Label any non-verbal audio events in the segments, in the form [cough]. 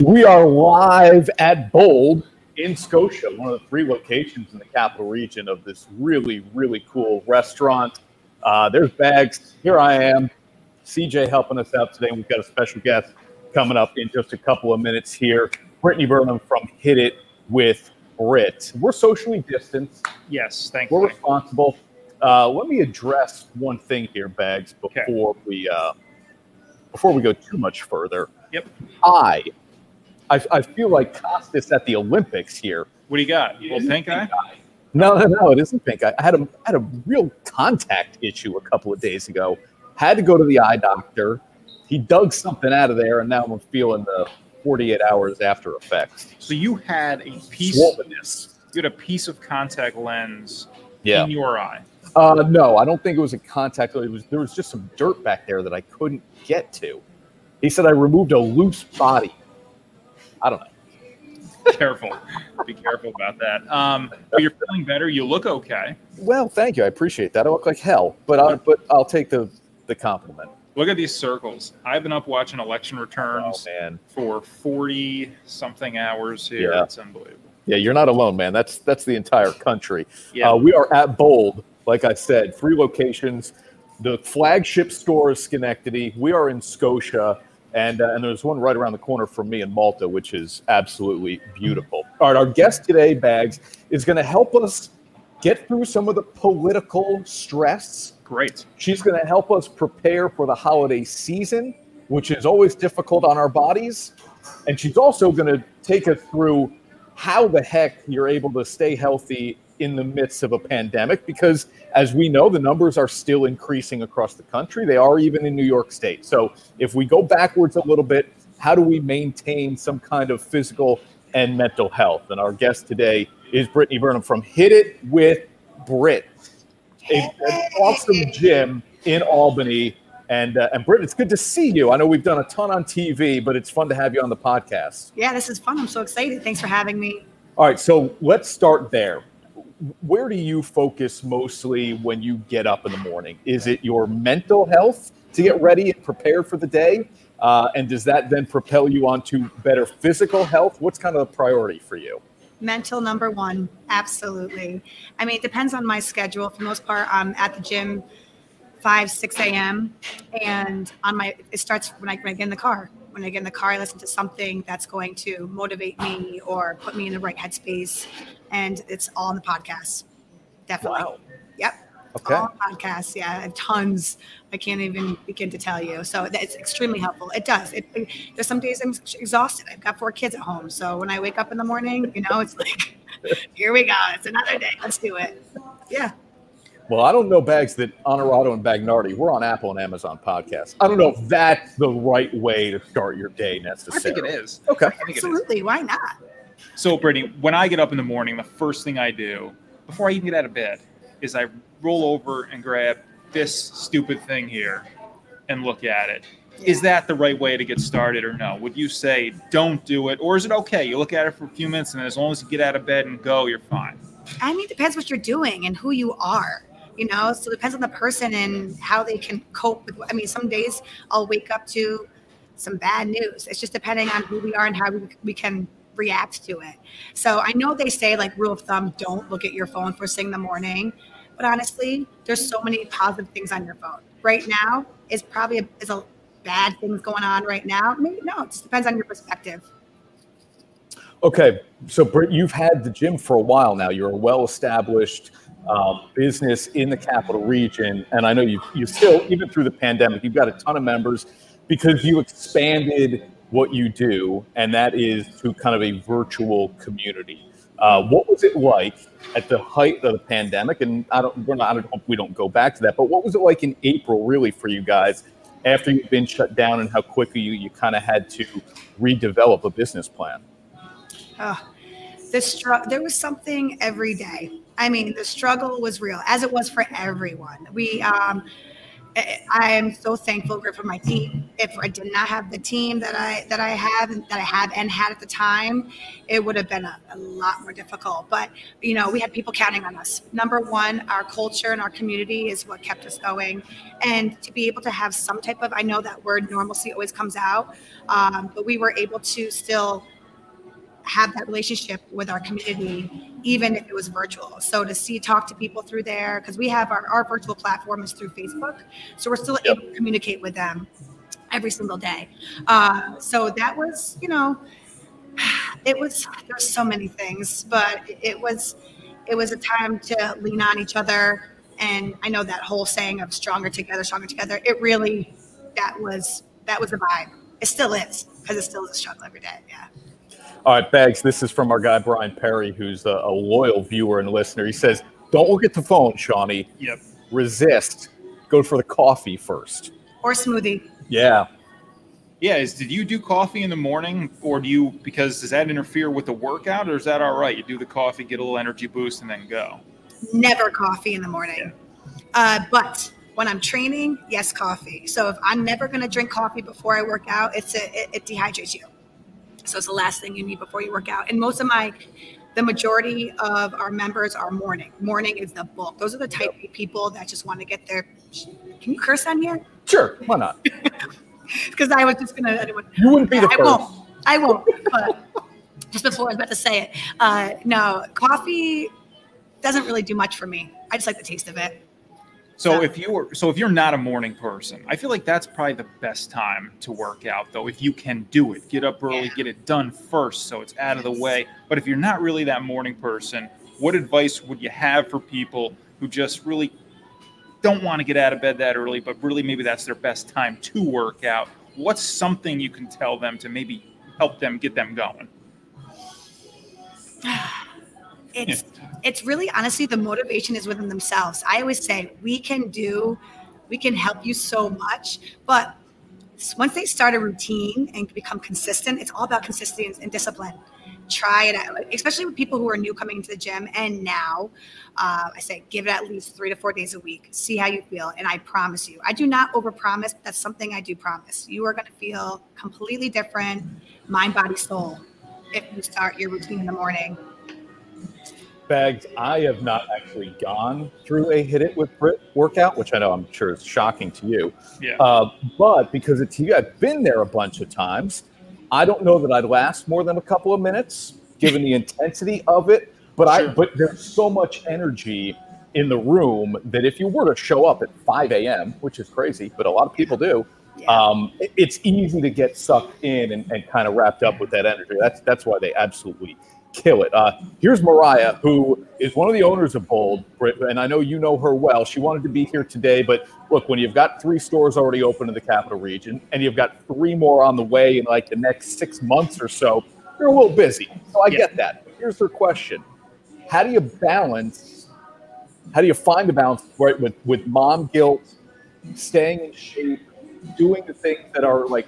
We are live at Bold in Scotia, one of the three locations in the capital region of this really, really cool restaurant. Uh, there's bags. Here I am. CJ helping us out today. We've got a special guest coming up in just a couple of minutes here. Brittany Burnham from Hit It with Brit. We're socially distanced. Yes, thank you. We're responsible. Uh, let me address one thing here, Bags, before we uh, before we go too much further. Yep. I, I, I feel like Costas at the Olympics here. What do you got? Well, pink eye? No, no, no, it isn't pink. I I had a I had a real contact issue a couple of days ago. Had to go to the eye doctor. He dug something out of there, and now I'm feeling the 48 hours after effects. So you had a piece. Swollenness. You had a piece of contact lens Yeah. in your eye. Uh, no, I don't think it was a contact. It was there was just some dirt back there that I couldn't get to. He said I removed a loose body. I don't know. Careful. Be careful about that. Um, but you're feeling better. You look okay. Well, thank you. I appreciate that. I look like hell, but I'll, but I'll take the the compliment. Look at these circles. I've been up watching election Oh returns man, for 40 something hours here. Yeah. It's unbelievable. yeah, you're not alone, man. That's that's the entire country. Yeah. Uh, we are at Bold, like I said, three locations. The flagship store is Schenectady. We are in Scotia, and uh, and there's one right around the corner from me in Malta, which is absolutely beautiful. All right, our guest today, Bags, is going to help us get through some of the political stress. Great. She's going to help us prepare for the holiday season, which is always difficult on our bodies. And she's also going to take us through how the heck you're able to stay healthy in the midst of a pandemic because as we know the numbers are still increasing across the country they are even in new york state so if we go backwards a little bit how do we maintain some kind of physical and mental health and our guest today is brittany burnham from hit it with brit a, an awesome gym in albany and uh, and Britt, it's good to see you. I know we've done a ton on TV, but it's fun to have you on the podcast. Yeah, this is fun. I'm so excited. Thanks for having me. All right, so let's start there. Where do you focus mostly when you get up in the morning? Is it your mental health to get ready and prepare for the day? Uh, and does that then propel you onto better physical health? What's kind of the priority for you? Mental number one, absolutely. I mean, it depends on my schedule. For the most part, I'm at the gym 5, 6 a.m. And on my, it starts when I, when I get in the car. When I get in the car, I listen to something that's going to motivate me or put me in the right headspace. And it's all in the podcast. Definitely. Wow. Yep. Okay. All podcasts, yeah, tons. I can't even begin to tell you. So it's extremely helpful. It does. It, it- there's some days I'm exhausted. I've got four kids at home, so when I wake up in the morning, you know, it's like, [laughs] here we go. It's another day. Let's do it. Yeah. Well, I don't know bags that Honorado and Bagnardi. We're on Apple and Amazon podcasts. I don't know if that's the right way to start your day I necessarily. think it is. Okay. I think it is. Absolutely. Why not? So, Brittany, when I get up in the morning, the first thing I do before I even get out of bed is I roll over and grab this stupid thing here and look at it. Is that the right way to get started or no? Would you say don't do it? Or is it okay? You look at it for a few minutes and as long as you get out of bed and go, you're fine. I mean, it depends what you're doing and who you are. You know, so it depends on the person and how they can cope with. I mean, some days I'll wake up to some bad news. It's just depending on who we are and how we, we can react to it. So I know they say like rule of thumb, don't look at your phone first thing in the morning. But honestly, there's so many positive things on your phone. Right now is probably a, is a bad things going on right now. Maybe no, it just depends on your perspective. Okay, so Britt, you've had the gym for a while now. You're a well-established um, business in the capital region, and I know you you still, even through the pandemic, you've got a ton of members because you expanded what you do, and that is to kind of a virtual community. Uh, what was it like at the height of the pandemic? And I don't, we're not, I don't we don't go back to that, but what was it like in April, really, for you guys after you've been shut down, and how quickly you you kind of had to redevelop a business plan? Oh, the str- there was something every day. I mean, the struggle was real, as it was for everyone. We, um, I am so thankful for my team. If I did not have the team that I that I have and that I have and had at the time, it would have been a, a, lot more difficult. But you know, we had people counting on us. Number one, our culture and our community is what kept us going, and to be able to have some type of I know that word normalcy always comes out, um, but we were able to still have that relationship with our community, even if it was virtual. So to see, talk to people through there, because we have our, our virtual platform is through Facebook. So we're still yep. able to communicate with them every single day. Uh, so that was, you know, [sighs] it was, there's so many things, but it was, it was a time to lean on each other. And I know that whole saying of stronger together, stronger together, it really, that was, that was the vibe. It still is, because it still is a struggle every day. Yeah. All right, Bags, this is from our guy, Brian Perry, who's a, a loyal viewer and listener. He says, Don't look at the phone, Shawnee. Yep. Resist. Go for the coffee first. Or smoothie. Yeah. Yeah, is did you do coffee in the morning or do you because does that interfere with the workout or is that all right? You do the coffee, get a little energy boost and then go. Never coffee in the morning. Yeah. Uh, but when I'm training, yes, coffee. So if I'm never going to drink coffee before I work out, it's a, it, it dehydrates you. So it's the last thing you need before you work out. And most of my, the majority of our members are morning. Morning is the bulk. Those are the type of people that just want to get their. Can you curse on here? Sure, why not? [laughs] Because I was just gonna. You wouldn't be the I first. won't. I won't. But just before I was about to say it, uh, no, coffee doesn't really do much for me. I just like the taste of it. So if you were, so if you're not a morning person, I feel like that's probably the best time to work out, though. If you can do it, get up early, yeah. get it done first, so it's out of the way. But if you're not really that morning person, what advice would you have for people who just really don't want to get out of bed that early, but really maybe that's their best time to work out? What's something you can tell them to maybe help them get them going? [sighs] it's it's really honestly the motivation is within themselves. I always say we can do, we can help you so much, but once they start a routine and become consistent, it's all about consistency and discipline. Try it out, especially with people who are new coming to the gym. And now, uh, I say give it at least three to four days a week. See how you feel, and I promise you, I do not overpromise. That's something I do promise. You are going to feel completely different, mind, body, soul, if you start your routine in the morning Bags, I have not actually gone through a hit it with Brit workout, which I know I'm sure is shocking to you. Yeah. Uh, but because it's you, I've been there a bunch of times. I don't know that I'd last more than a couple of minutes, given the intensity of it. But sure. I, but there's so much energy in the room that if you were to show up at 5 a.m., which is crazy, but a lot of people do, yeah. um, it, it's easy to get sucked in and, and kind of wrapped up with that energy. That's that's why they absolutely kill it. Uh, here's Mariah, who is one of the owners of Bold, and I know you know her well. She wanted to be here today, but look, when you've got three stores already open in the capital region and you've got three more on the way in like the next six months or so, you're a little busy. So I yeah. get that. Here's her question How do you balance? How do you find the balance right with, with mom guilt, staying in shape, doing the things that are like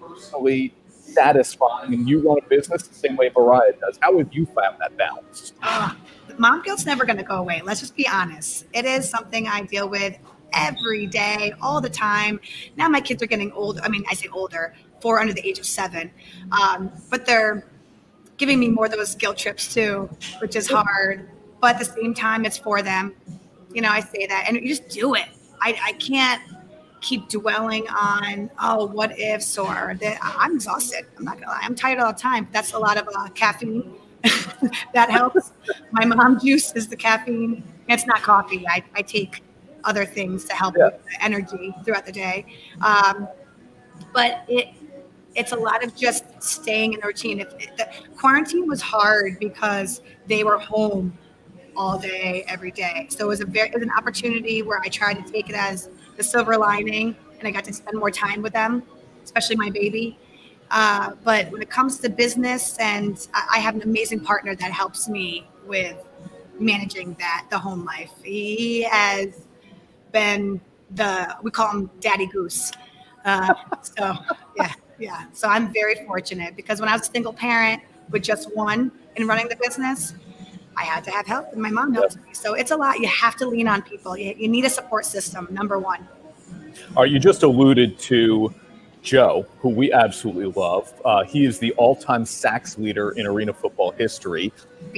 personally satisfying and you run a business the same way Mariah does. How have you found that balance? Uh, mom guilt's never going to go away. Let's just be honest. It is something I deal with every day, all the time. Now my kids are getting old. I mean, I say older, four under the age of seven, um, but they're giving me more of those guilt trips too, which is hard. But at the same time, it's for them. You know, I say that, and you just do it. I, I can't keep dwelling on oh what ifs or that i'm exhausted. I'm not gonna lie. I'm tired all the time. That's a lot of uh, caffeine. [laughs] That helps. My mom juice is the caffeine. It's not coffee. I, I take other things to help yeah. with the energy throughout the day. Um, but it it's a lot of just staying in a routine. If the quarantine was hard because they were home all day every day. So it was a very it was an opportunity where i tried to take it as the silver lining, and I got to spend more time with them, especially my baby. Uh, but when it comes to business, and I have an amazing partner that helps me with managing that, the home life. He has been the we call him Daddy Goose. Uh, so yeah, yeah. So I'm very fortunate because when I was a single parent with just one in running the business, I had to have help, and my mom helped me. So it's a lot. You have to lean on people. You, you need a support system. Number one. All right, you just alluded to Joe, who we absolutely love. Uh, he is the all-time sacks leader in arena football history.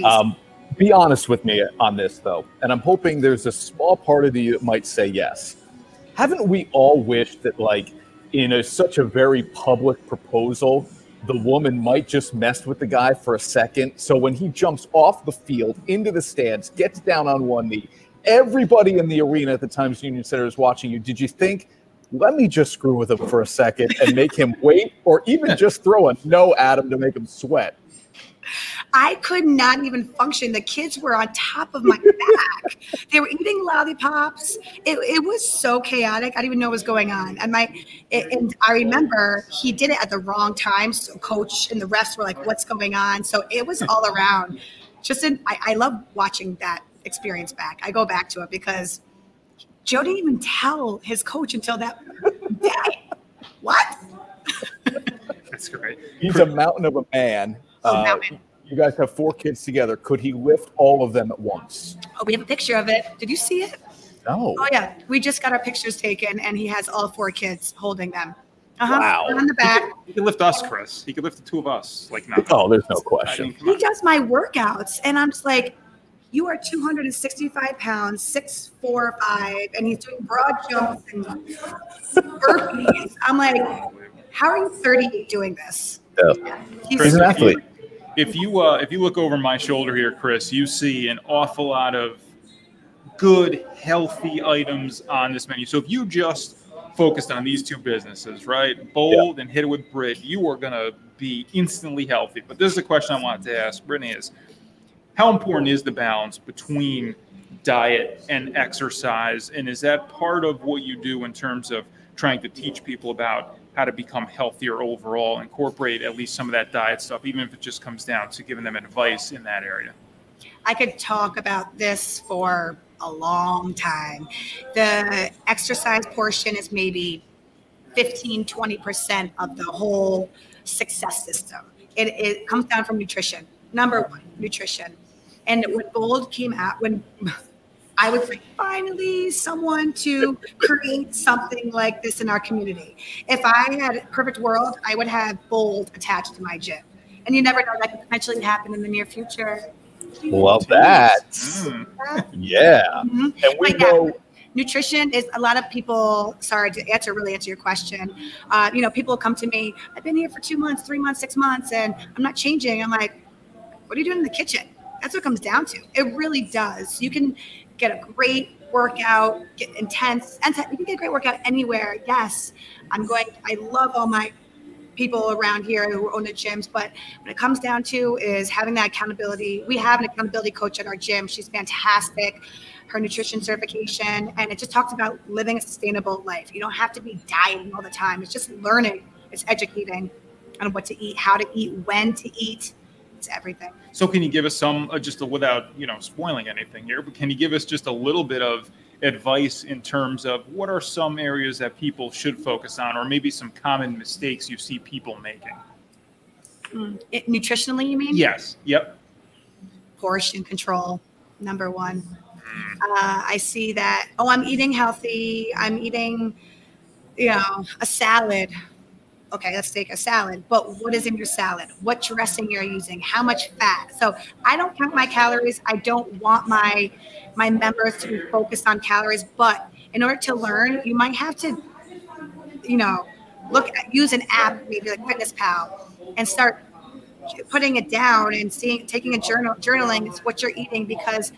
Um, be honest with me on this, though, and I'm hoping there's a small part of you that might say yes. Haven't we all wished that, like, in a, such a very public proposal, the woman might just mess with the guy for a second. So when he jumps off the field into the stands, gets down on one knee, everybody in the arena at the Times Union Center is watching you. Did you think, let me just screw with him for a second and make him [laughs] wait, or even just throw a no at him to make him sweat? I could not even function. The kids were on top of my back. [laughs] they were eating lollipops. It, it, was so chaotic. I didn't even know what was going on. And my it, and I remember he did it at the wrong time. So coach and the refs were like, "What's going on?" So it was all around. Just in, I, I love watching that experience back. I go back to it because Joe didn't even tell his coach until that day. what? [laughs] That's great. He's a mountain of a man. Uh, you guys have four kids together. Could he lift all of them at once? Oh, we have a picture of it. Did you see it? No. Oh yeah, we just got our pictures taken, and he has all four kids holding them. Uh-huh. Wow. On the back. He could, he could lift us, Chris. He could lift the two of us. Like no. Oh, there's no I question. mean, He does my workouts, and I'm just like, you are 265 pounds, six, four, five, and he's doing broad jumps and burpees. I'm like, how are you 38 doing this? Yeah. He's, He's an athlete. If you uh, if you look over my shoulder here, Chris, you see an awful lot of good, healthy items on this menu. So if you just focused on these two businesses, right, bold and hit it with Brit, you are gonna be instantly healthy. But this is a question I wanted to ask Brittany: Is how important is the balance between diet and exercise, and is that part of what you do in terms of trying to teach people about how to become healthier overall, incorporate at least some of that diet stuff, even if it just comes down to giving them advice in that area. I could talk about this for a long time. The exercise portion is maybe 15, 20% of the whole success system. It, it comes down from nutrition. Number one, nutrition. And when Bold came out, when [laughs] I would like, finally, someone to create something like this in our community. If I had a perfect world, I would have Bold attached to my gym. And you never know, that could potentially happen in the near future. Love that. Mm. Yeah. Mhm. And we yeah, nutrition is a lot of people sorry to answer really answer your question uh, you know people come to me i've been here for two months three months six months and i'm not changing i'm like what are you doing in the kitchen that's what it comes down to it really does you can get a great workout get intense and you can get a great workout anywhere. Yes i'm going i love all my people around here who own the gyms but when it comes down to is having that accountability we have an accountability coach at our gym. She's fantastic her nutrition certification and it just talks about living a sustainable life. You don't have to be dieting all the time. It's just learning it's educating on what to eat how to eat when to eat. It's everything So, can you give us some, uh, just without you know spoiling anything here, but can you give us just a little bit of advice in terms of what are some areas that people should focus on, or maybe some common mistakes you see people making? Mm. It- nutritionally you mean Yes. Yep. portion control number one uh, i see that oh i'm eating healthy i'm eating you know a salad okay let's take a salad but what is in your salad? What dressing you're using? How much fat? So i don't count my calories. I don't want my my members to be focused on calories but in order to learn you might have to you know look at use an app maybe like fitness pal and start putting it down and seeing taking a journal journaling is what you're eating because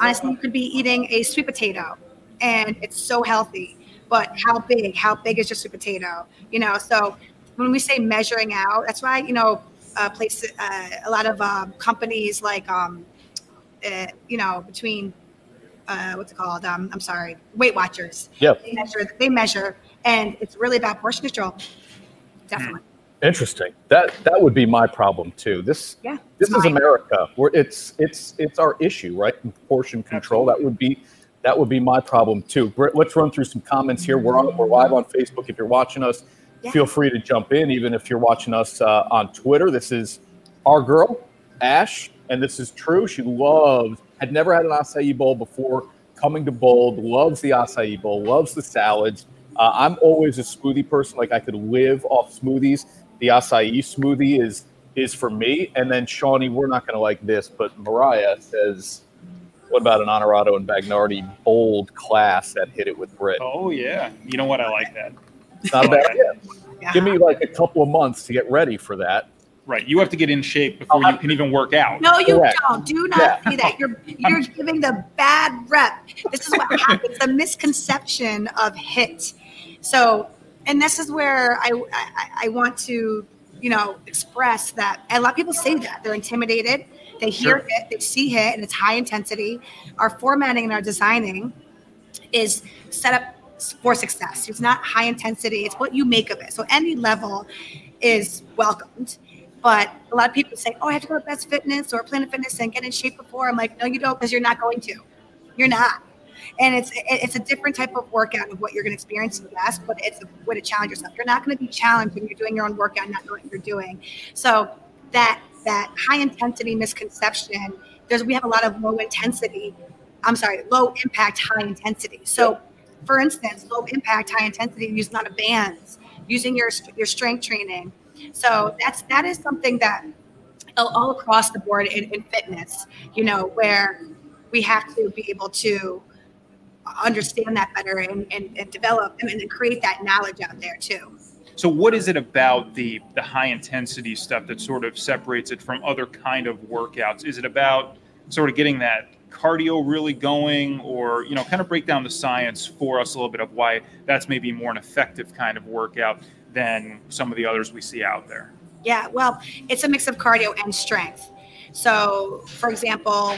honestly you could be eating a sweet potato and it's so healthy but how big how big is your sweet potato you know so when we say measuring out that's why you know uh, places uh, a lot of um, companies like um, uh, you know between uh, what's it called um, i'm sorry weight watchers Yep. they measure they measure and it's really about portion control definitely Interesting. That that would be my problem too. This yeah this it's is mine. America. Where it's it's it's our issue, right? Portion control. That would be that would be my problem too. Let's run through some comments here. We're on we're live on Facebook. If you're watching us, Yeah. feel free to jump in. Even if you're watching us uh, on Twitter, this is our girl Ash, and this is true. She loves had never had an acai bowl before. Coming to Bold, loves the acai bowl, loves the salads. Uh, I'm always a smoothie person. Like I could live off smoothies. The acai smoothie is is for me. And then Shawnee, we're not going to like this, but Mariah says, "What about an Honorado and Bagnardi bold class that hit it with Brit?" Oh yeah, you know what? I like that. It's not a bad idea. Yeah. Give me like a couple of months to get ready for that. Right, you have to get in shape before you uh-huh. can even work out. No, you Correct. don't. Do not do that. You're you're giving the bad rep. This is what happens. The misconception of hit. So, and this is where I, I I want to you know express that a lot of people say that they're intimidated. They hear Sure. hit, they see it, and it's high intensity. Our formatting and our designing is set up for success. It's not high intensity. It's what you make of it. So any level is welcomed. But a lot of people say, "Oh, I have to go to Best Fitness or Planet Fitness and get in shape before." I'm like, "No, you don't, because you're not going to. You're not." And it's it's a different type of workout of what you're going to experience in the Best, but it's a way to challenge yourself. You're not going to be challenged when you're doing your own workout, not knowing what you're doing. So that that high intensity misconception. There's we have a lot of low intensity. I'm sorry, low impact, high intensity. So, for instance, low impact, high intensity, using a lot of bands, using your your strength training. So that's that is something that all, across the board in, in fitness, you know, where we have to be able to understand that better and, and, and develop and, and create that knowledge out there too. So, what is it about the the high intensity stuff that sort of separates it from other kind of workouts? Is it about sort of getting that cardio really going, or you know, kind of break down the science for us a little bit of why that's maybe more an effective kind of workout than some of the others we see out there? Yeah, well, it's a mix of cardio and strength. So, for example,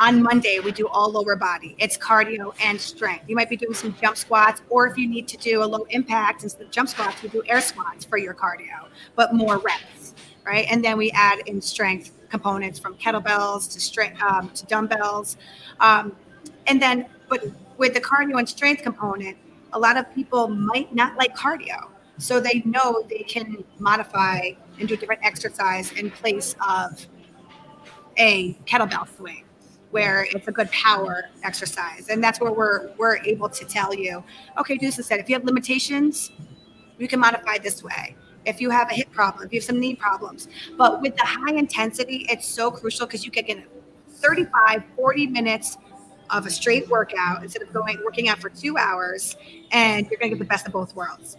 on Monday we do all lower body. It's cardio and strength. You might be doing some jump squats, or if you need to do a low impact instead of jump squats, we do air squats for your cardio, but more reps, right? And then we add in strength components from kettlebells to strength um, to dumbbells, um, and then but with the cardio and strength component, a lot of people might not like cardio. So they know they can modify and do a different exercise in place of a kettlebell swing, where it's a good power exercise. And that's where we're we're able to tell you, okay, do this instead. If you have limitations, you can modify this way. If you have a hip problem, if you have some knee problems. But with the high intensity, it's so crucial because you can get 35, 40 minutes of a straight workout instead of going working out for two hours, and you're gonna get the best of both worlds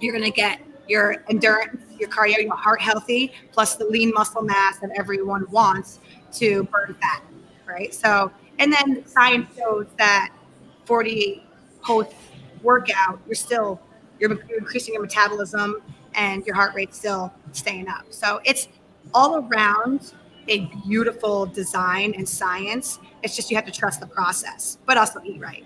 you're going to get your endurance, your cardio, your heart healthy, plus the lean muscle mass that everyone wants to burn fat, right? So, and then science shows that 40 post workout, you're still you're, you're increasing your metabolism and your heart rate still staying up. So it's all around a beautiful design and science. It's just you have to trust the process, but also eat right.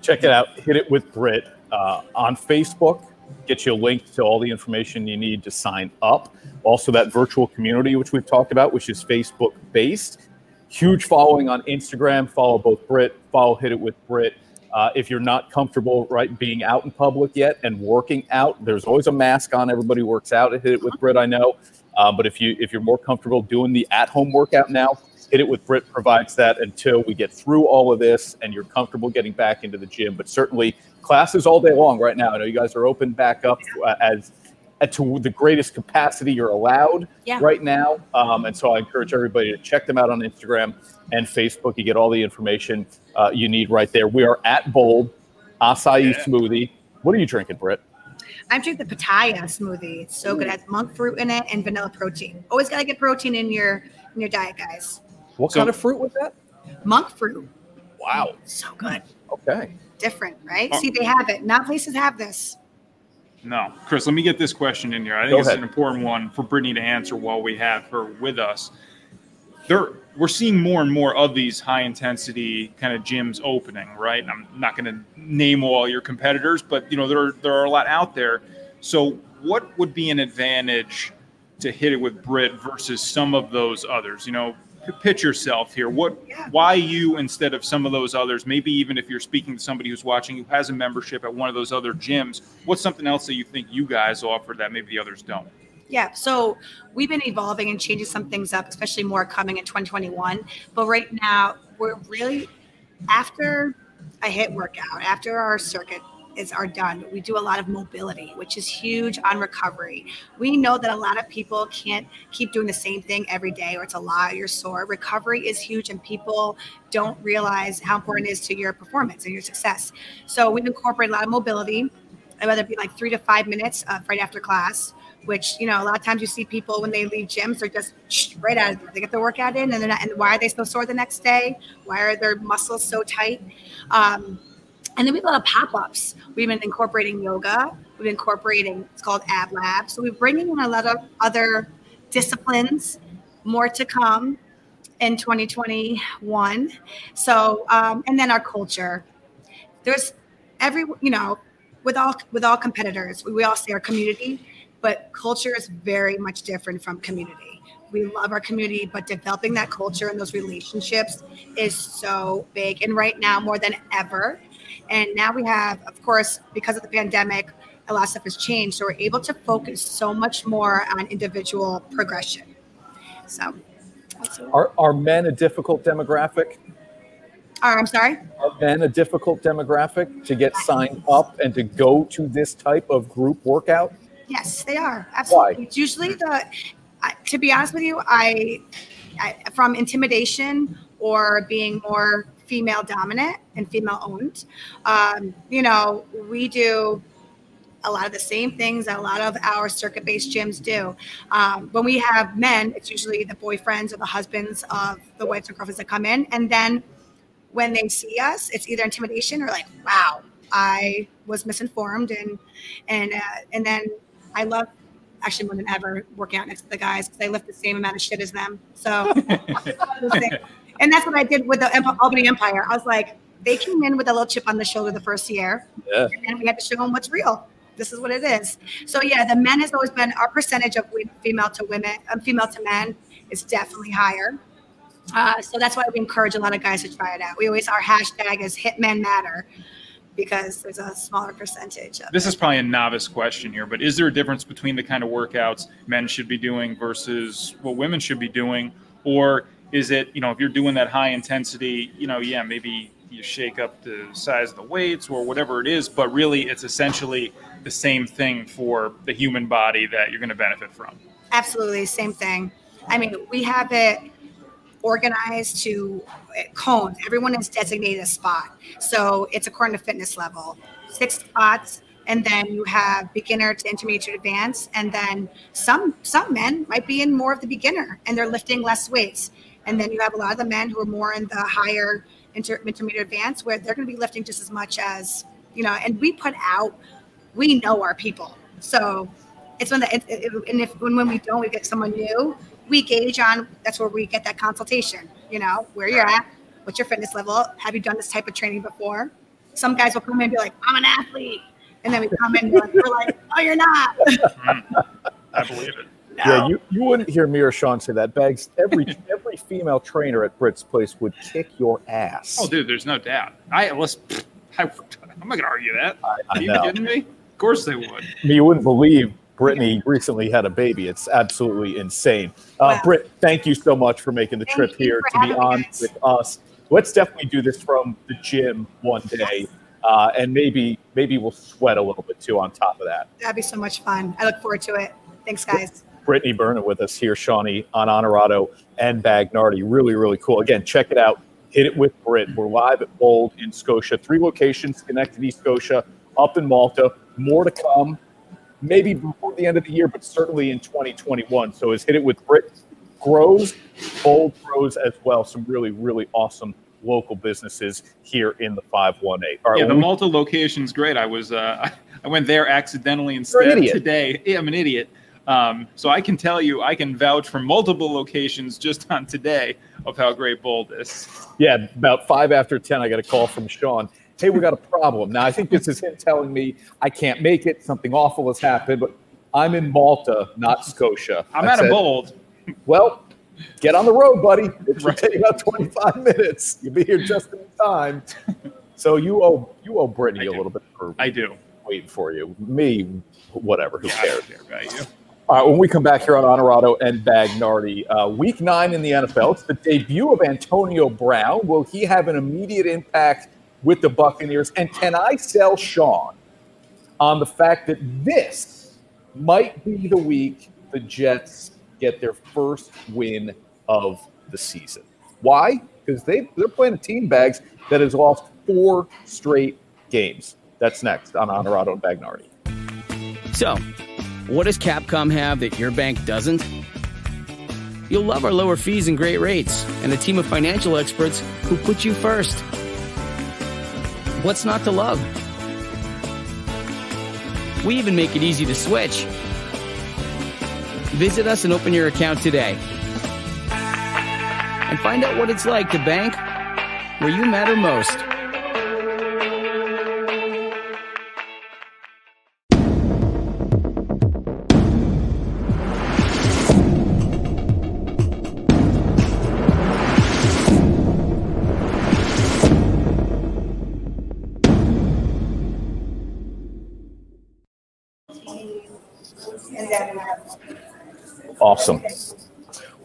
check it out. Hit it with Brit uh, on Facebook. Get you a link to all the information you need to sign up. Also, that virtual community, which we've talked about, which is Facebook based. Huge following on Instagram. Follow both Brit, follow Hit It with Brit. Uh, if you're not comfortable, right, being out in public yet and working out, there's always a mask on. Everybody works out at Hit It with Brit, I know. Uh, but if you if you're more comfortable doing the at-home workout now, Hit It with Brit provides that until we get through all of this and you're comfortable getting back into the gym. But certainly classes all day long right now. I know you guys are open back up uh, as uh, to the greatest capacity you're allowed Yeah. right now. Um, and so I encourage everybody to check them out on Instagram and Facebook. You get all the information uh, you need right there. We are at Bold Acai Yeah. Smoothie. What are you drinking, Britt? I'm drinking the pitaya smoothie. It's so good. It has monk fruit in it and vanilla protein. Always got to get protein in your in your diet, guys. What So- kind of fruit was that? Monk fruit, Wow. so good. Okay. Different, right? Oh. See, they have it. Not places have this. No, Chris, let me get this question in here. I think Go it's ahead. an important one for Brittany to answer while we have her with us. There, we're seeing more and more of these high intensity kind of gyms opening, right? And I'm not going to name all your competitors, but you know there are, there are a lot out there. So, what would be an advantage to hit it with Brit versus some of those others? You know, p- pitch yourself here. What, Yeah. why you instead of some of those others? Maybe even if you're speaking to somebody who's watching who has a membership at one of those other gyms, what's something else that you think you guys offer that maybe the others don't? Yeah. So we've been evolving and changing some things up, especially more coming in 2021. But right now, we're really after a hit workout, after our circuit is are done. We do a lot of mobility, which is huge on recovery. We know that a lot of people can't keep doing the same thing every day, or it's a lot. You're sore. Recovery is huge, and people don't realize how important it is to your performance and your success. So we've incorporated a lot of mobility, whether it be like three to five minutes uh, right after class which you know a lot of times you see people when they leave gyms they're just right out of there. They get their workout in, and then and why are they so sore the next day? Why are their muscles so tight? Um, and then we have a lot of pop-ups. We've been incorporating yoga. We've been incorporating it's called Ab Lab. So we're bringing in a lot of other disciplines. More to come in 2021. So um, and then our culture. There's every you know with all with all competitors we, we all say our community but culture is very much different from community. We love our community, but developing that culture and those relationships is so big. And right now, more than ever. And now we have, of course, because of the pandemic, a lot of stuff has changed. So we're able to focus so much more on individual progression. So, are, are men a difficult demographic? Are, I'm sorry? Are men a difficult demographic to get signed up and to go to this type of group workout? Yes, they are. Absolutely. Why? It's usually the, to be honest with you, I, I, from intimidation or being more female dominant and female owned, um, you know, we do a lot of the same things that a lot of our circuit based gyms do. Um, when we have men, it's usually the boyfriends or the husbands of the wives and girlfriends that come in. And then when they see us, it's either intimidation or like, wow, I was misinformed. And, and, uh, and then I love actually more than ever working out next to the guys because I lift the same amount of shit as them. So, [laughs] and that's what I did with the Albany Empire. I was like, they came in with a little chip on the shoulder the first year, yeah. and we had to show them what's real. This is what it is. So yeah, the men has always been our percentage of female to women, um, female to men is definitely higher. Uh, so that's why we encourage a lot of guys to try it out. We always our hashtag is Hit Men Matter because there's a smaller percentage. this it. is probably a novice question here, but is there a difference between the kind of workouts men should be doing versus what women should be doing? Or is it, you know, if you're doing that high intensity, you know, yeah, maybe you shake up the size of the weights or whatever it is, but really it's essentially the same thing for the human body that you're going to benefit from? Absolutely, same thing. I mean, we have it organized to uh, cones. Everyone is designated a spot. So it's according to fitness level. Six spots, and then you have beginner to intermediate to advanced. And then some some men might be in more of the beginner and they're lifting less weights. And then you have a lot of the men who are more in the higher inter- intermediate advanced where they're going to be lifting just as much as, you know, and we put out, we know our people. So it's when the, it, it, and if when, when we don't, we get someone new, we gauge on that's where we get that consultation you know where you're at what's your fitness level have you done this type of training before? Some guys will come in and be like i'm an athlete. And then we come in and we're like oh you're not. [laughs] Mm-hmm. I believe it no. Yeah, you, you wouldn't hear me or Sean say that. Bags every [laughs] every female trainer at Brit's place would kick your ass. Oh, dude, there's no doubt. I let's. [laughs] I, am not gonna argue that. I, I Are you know. kidding me? Of course they would. You wouldn't believe Brittany recently had a baby. It's absolutely insane. Uh, wow. Britt, thank you so much for making the thank trip here to be on us. with us. Let's definitely do this from the gym one day, uh, and maybe maybe we'll sweat a little bit too on top of that. That'd be so much fun. I look forward to it. Thanks, guys. Brittany Burnett with us here, Shawnee on Honorado and Bagnardi. Really, really cool. Again, check it out. Hit it with Britt. We're live at Bold in Scotia. Three locations connected East Scotia, up in Malta. More to come maybe before the end of the year, but certainly in 2021. So as hit it with Brit grows, bold grows as well. Some really, really awesome local businesses here in the 518. All right, yeah, the we, Malta location's great. I was uh, [laughs] I went there accidentally instead today. Yeah, I'm an idiot. Um, so I can tell you, I can vouch for multiple locations just on today of how great Bold is. Yeah, about five after ten, I got a call from Sean hey, we got a problem. Now, I think this is him telling me I can't make it. Something awful has happened, but I'm in Malta, not Scotia. I'm I at said, a bold. Well, get on the road, buddy. It should right. take about 25 minutes. You'll be here just in time. So you owe you owe Brittany a little bit for I do waiting for you. Me, whatever. Who yeah, cares? care about you. All right, when we come back here on Honorado and Bagnardi, uh, week nine in the NFL, it's the debut of Antonio Brown. Will he have an immediate impact with the Buccaneers? And can I sell Sean on the fact that this might be the week the Jets get their first win of the season. Why? Because they they're playing a team bags that has lost four straight games. That's next on Honorado and Bagnardi. So, what does Capcom have that your bank doesn't? You'll love our lower fees and great rates, and a team of financial experts who put you first. What's not to love? We even make it easy to switch. Visit us and open your account today. And find out what it's like to bank where you matter most.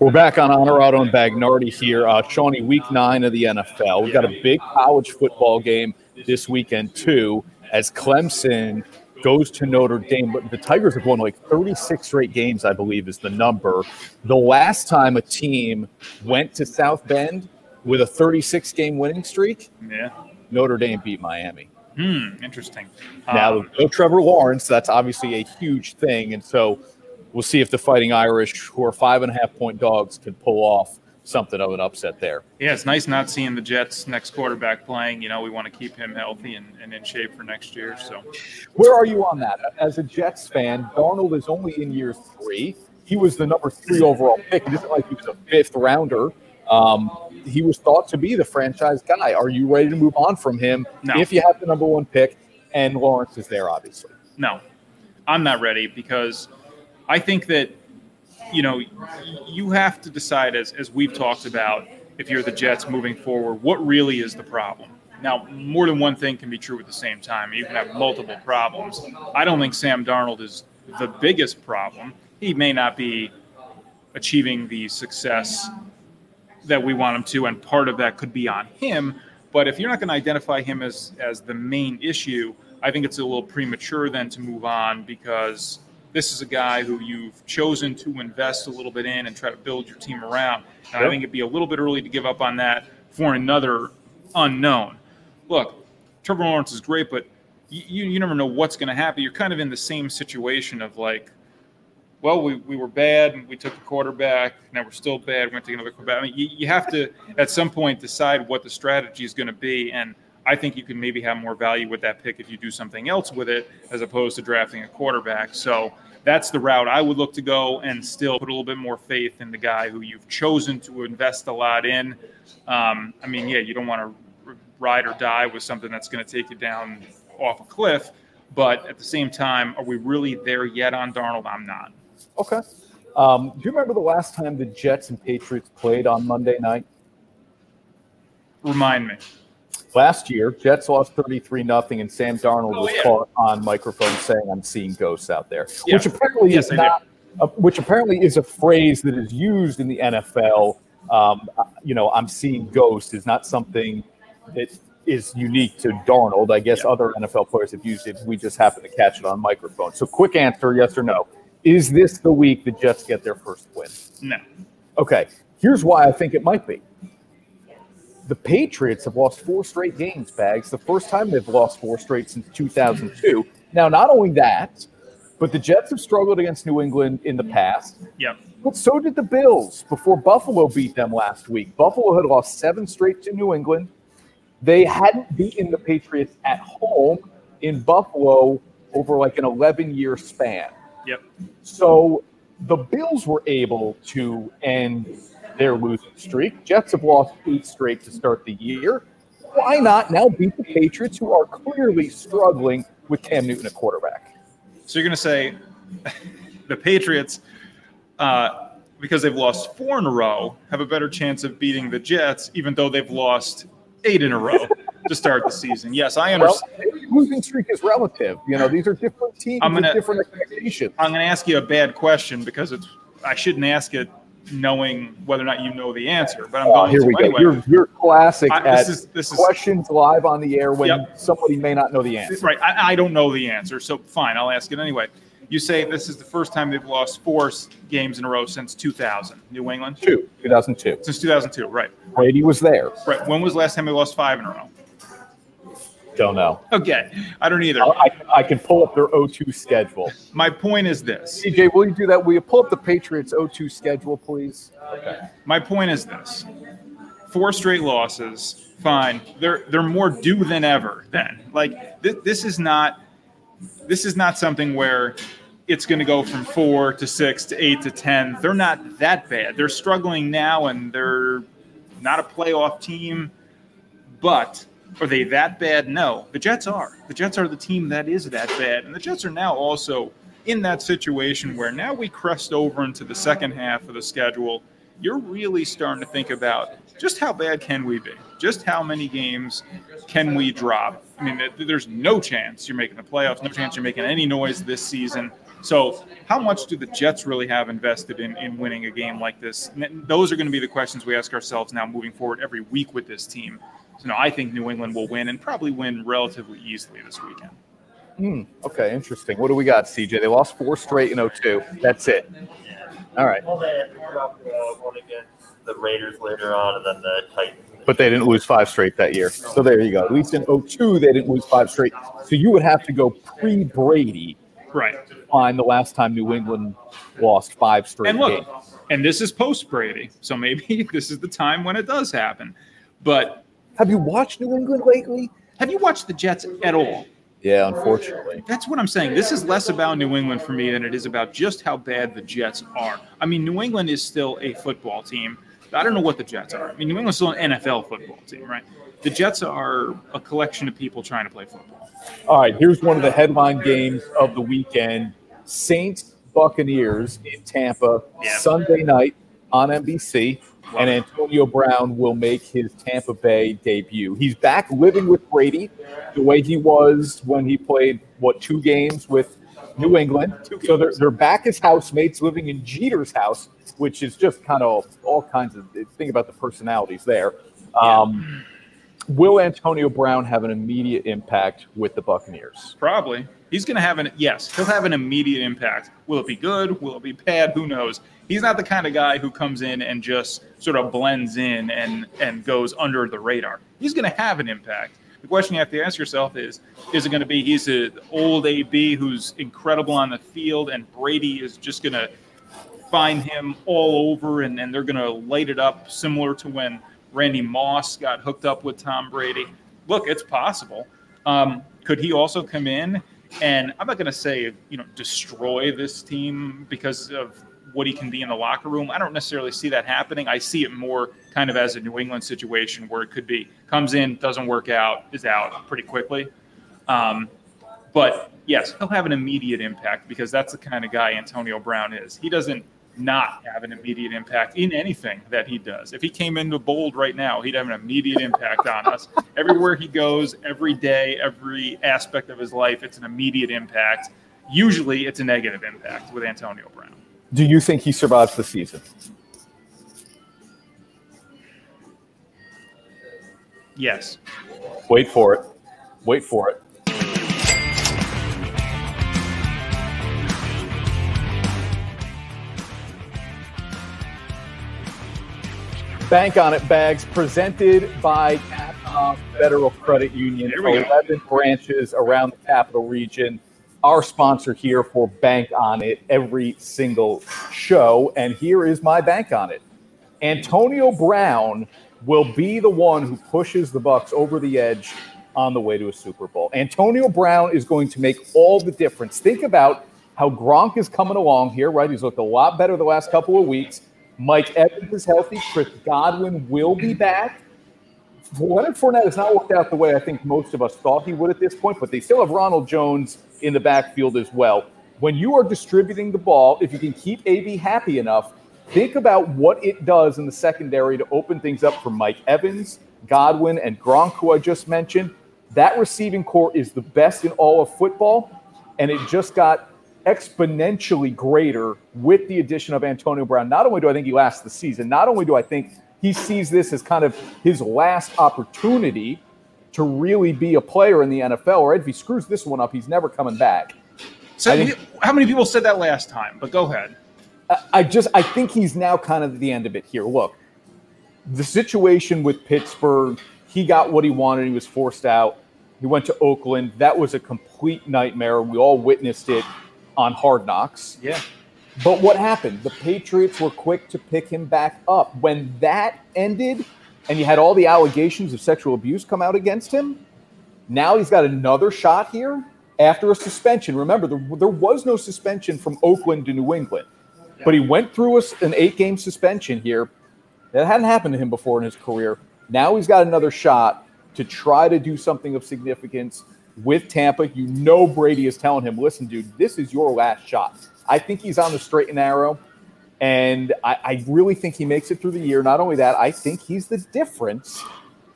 We're back on Honorado and Bagnardi here. Uh, Shawnee, week nine of the NFL. We've got a big college football game this weekend, too, as Clemson goes to Notre Dame. But the Tigers have won like 36 straight games, I believe, is the number. The last time a team went to South Bend with a 36 game winning streak, Yeah. Notre Dame beat Miami. Hmm. Interesting. Now, Um, no Trevor Lawrence. That's obviously a huge thing. And so we'll see if the Fighting Irish, who are five and a half point dogs, can pull off something of an upset there. yeah, it's nice not seeing the Jets' next quarterback playing. You know, we want to keep him healthy and, and in shape for next year. So, Where are you on that? As a Jets fan, Darnold is only in year three. He was the number three overall pick. It isn't like he was a fifth rounder. Um, he was thought to be the franchise guy. Are you ready to move on from him No. if you have the number one pick and Lawrence is there, obviously? no, I'm not ready because I think that you know you have to decide as as we've talked about if you're the Jets moving forward, what really is the problem. Now, more than one thing can be true at the same time. You can have multiple problems. I don't think Sam Darnold is the biggest problem. He may not be achieving the success that we want him to, and part of that could be on him. But if you're not going to identify him as as the main issue, I think it's a little premature then to move on because this is a guy who you've chosen to invest a little bit in and try to build your team around. And I think it'd be a little bit early to give up on that for another unknown. Look, Trevor Lawrence is great, but you, you, never know what's going to happen. You're kind of in the same situation of like, well, we, we were bad and we took a quarterback. Now we're still bad. We went to take another quarterback. I mean, you, you have to, at some point, decide what the strategy is going to be. And I think you can maybe have more value with that pick if you do something else with it as opposed to drafting a quarterback. So that's the route I would look to go and still put a little bit more faith in the guy who you've chosen to invest a lot in. Um, I mean, yeah, you don't want to ride or die with something that's going to take you down off a cliff. But at the same time, are we really there yet on Darnold? I'm not. Okay. Um, do you remember the last time the Jets and Patriots played on Monday night? Remind me. Last year, Jets lost 33 nothing, and Sam Darnold Oh, was yeah. caught on microphone saying, "I'm seeing ghosts out there," Yeah. which apparently Yes, is not, uh, which apparently is a phrase that is used in the NFL. Um, you know, "I'm seeing ghosts" is not something that is unique to Darnold. I guess Yeah. other NFL players have used it. We just happen to catch it on microphone. So, quick answer: yes or no? Is this the week the Jets get their first win? No. Okay, here's why I think it might be. The Patriots have lost four straight games, Bags. The first time they've lost four straight since 2002. Now, not only that, but the Jets have struggled against New England in the past, Yep. but so did the Bills before Buffalo beat them last week. Buffalo had lost seven straight to New England. They hadn't beaten the Patriots at home in Buffalo over like an 11 year span. Yep. So the Bills were able to end their losing streak. Jets have lost eight straight to start the year. Why not now beat the Patriots, who are clearly struggling with Cam Newton at quarterback? So you're going to say [laughs] the Patriots, uh, because they've lost four in a row, have a better chance of beating the Jets, even though they've lost eight in a row [laughs] to start the season. Yes, I Well, understand. losing streak is relative. You know, these are different teams I'm gonna- different expectations. I'm going to ask you a bad question because it's I shouldn't ask it knowing whether or not you know the answer, but I'm Oh, going here to we go. anyway. You're, you're classic I- at this is this is questions live on the air when Yep. somebody may not know the answer. right. I, I don't know the answer, so fine, I'll ask it anyway. You say this is the first time they've lost four games in a row since 2000, New England. Two, 2002. Since 2002, right? Brady was there. Right. When was the last time they lost five in a row? Don't know. Okay, I don't either. I, I, I can pull up their 0-2 schedule. My point is this. CJ, will you do that? Will you pull up the Patriots 0-2 schedule, please? Okay. My point is this: four straight losses. Fine, they're they're more due than ever. Then, like this, this is not this is not something where it's going to go from four to six to eight to ten. They're not that bad. They're struggling now, and they're not a playoff team. But are they that bad? No, the Jets are. The Jets are the team that is that bad, and the Jets are now also in that situation where now we crest over into the second half of the schedule. You're really starting to think about just how bad can we be? Just how many games can we drop? I mean, there's no chance you're making the playoffs, no chance you're making any noise this season. So, how much do the Jets really have invested in, in winning a game like this? Those are going to be the questions we ask ourselves now moving forward every week with this team. So, no, I think New England will win and probably win relatively easily this weekend. Hmm. Okay, interesting. What do we got, CJ? They lost four straight in 02. That's it. All right. Well, they dropped uh, one against the Raiders later on, and then the Titans. But they didn't lose five straight that year. So there you go. At least in 02, they didn't lose five straight. So you would have to go pre Brady Right. to find the last time New England lost five straight And look, games. and this is post Brady. So maybe [laughs] this is the time when it does happen. But Have you watched New England lately? have you watched the Jets at all? Yeah, unfortunately. That's what I'm saying. This is less about New England for me than it is about just how bad the Jets are. I mean, New England is still a football team. I don't know what the Jets are. I mean, New England's still an NFL football team, right? The Jets are a collection of people trying to play football. All right, here's one of the headline games of the weekend Saints Buccaneers in Tampa, Yeah. Sunday night on NBC. And. Antonio Brown will make his Tampa Bay debut. He's back living with Brady the way he was when he played, what, two games with New England. So they're, they're back as housemates living in Jeter's house, which is just kind of all kinds of think about the personalities there. Um, Will Antonio Brown have an immediate impact with the Buccaneers? Probably. He's going to have an, yes, he'll have an immediate impact. Will it be good? Will it be bad? Who knows? He's not the kind of guy who comes in and just sort of blends in and, and goes under the radar. He's going to have an impact. The question you have to ask yourself is is it going to be he's an old AB who's incredible on the field and Brady is just going to find him all over and, and they're going to light it up similar to when Randy Moss got hooked up with Tom Brady? Look, it's possible. Um, could he also come in and I'm not going to say, you know, destroy this team because of what he can be in the locker room. I don't necessarily see that happening. I see it more kind of as a New England situation where it could be comes in, doesn't work out, is out pretty quickly. Um, but yes, he'll have an immediate impact because that's the kind of guy Antonio Brown is. He doesn't not have an immediate impact in anything that he does. If he came into bold right now, he'd have an immediate impact on us. Everywhere he goes, every day, every aspect of his life, it's an immediate impact. Usually it's a negative impact with Antonio Brown. Do you think he survives the season? Yes. Wait for it. Wait for it. Bank on it bags presented by Capcom Federal Credit Union. There we go. 11 branches around the capital region. Our sponsor here for Bank on It every single show. And here is my bank on it. Antonio Brown will be the one who pushes the Bucs over the edge on the way to a Super Bowl. Antonio Brown is going to make all the difference. Think about how Gronk is coming along here, right? He's looked a lot better the last couple of weeks. Mike Evans is healthy. Chris Godwin will be back. Leonard Fournette has not worked out the way I think most of us thought he would at this point, but they still have Ronald Jones in the backfield as well. When you are distributing the ball, if you can keep AB happy enough, think about what it does in the secondary to open things up for Mike Evans, Godwin, and Gronk, who I just mentioned. That receiving corps is the best in all of football, and it just got exponentially greater with the addition of Antonio Brown. Not only do I think he lasts the season, not only do I think he sees this as kind of his last opportunity to really be a player in the NFL, or if he screws this one up, he's never coming back. So, think- how many people said that last time? But go ahead. I- I just I think he's now kind of at the end of it here. Look, the situation with Pittsburgh, he got what he wanted. He was forced out. He went to Oakland. That was a complete nightmare. We all witnessed it on Hard Knocks. Yeah. But what happened? The Patriots were quick to pick him back up. When that ended, and you had all the allegations of sexual abuse come out against him, now he's got another shot here after a suspension. Remember, there, there was no suspension from Oakland to New England, but he went through a an eight game suspension here. That hadn't happened to him before in his career. Now he's got another shot to try to do something of significance with Tampa. You know, Brady is telling him, listen, dude, this is your last shot. I think he's on the straight and narrow. And I, I really think he makes it through the year. Not only that, I think he's the difference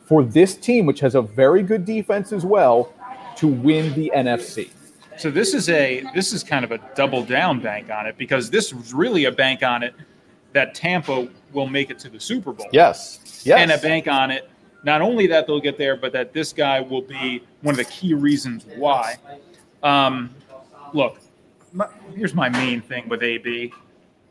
for this team, which has a very good defense as well, to win the NFC. So this is a this is kind of a double down bank on it because this was really a bank on it that Tampa will make it to the Super Bowl. Yes. Yes. And a bank on it not only that they'll get there, but that this guy will be one of the key reasons why. Um, look, my, here's my main thing with AB.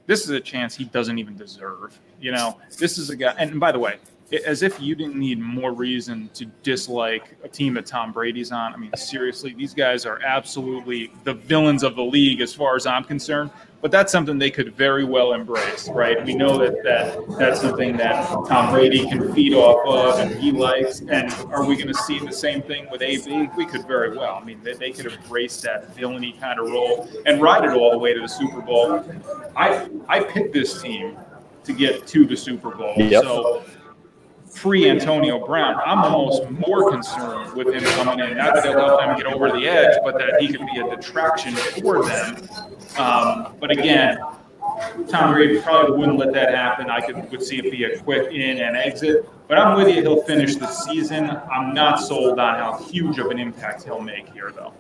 This is a chance he doesn't even deserve. You know, this is a guy. And by the way, as if you didn't need more reason to dislike a team that Tom Brady's on. I mean, seriously, these guys are absolutely the villains of the league as far as I'm concerned. But that's something they could very well embrace, right? We know that, that that's something that Tom Brady can feed off of and he likes. And are we going to see the same thing with AB? We could very well. I mean, they, they could embrace that villainy kind of role and ride it all the way to the Super Bowl. I I picked this team to get to the Super Bowl. Yep. So pre Antonio Brown, I'm almost more concerned with him coming in. Not that he'll help them get over the edge, but that he could be a detraction for them. Um, but again, Tom Brady probably wouldn't let that happen. I could would see it be a quick in and exit. But I'm with you. He'll finish the season. I'm not sold on how huge of an impact he'll make here, though.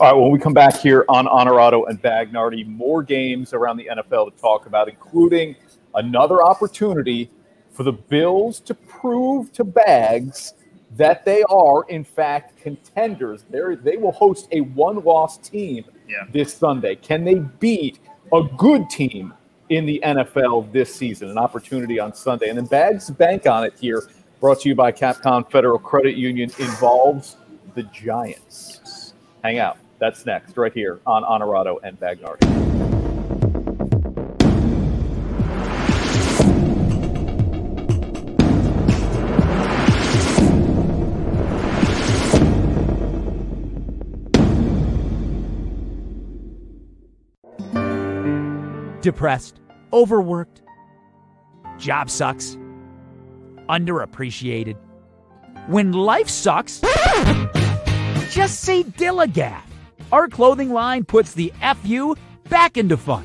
All right, when we come back here on Honorado and Bagnardi, more games around the NFL to talk about, including another opportunity for the Bills to prove to Bags that they are, in fact, contenders. They're, they will host a one loss team Yeah. this Sunday. Can they beat a good team in the NFL this season? An opportunity on Sunday. And then Bags Bank on it here, brought to you by Capcom Federal Credit Union, involves the Giants. Hang out. That's next, right here on Honorado and Bagnardi. Depressed, overworked, job sucks, underappreciated. When life sucks, just say Dillagaff. Our clothing line puts the FU back into fun.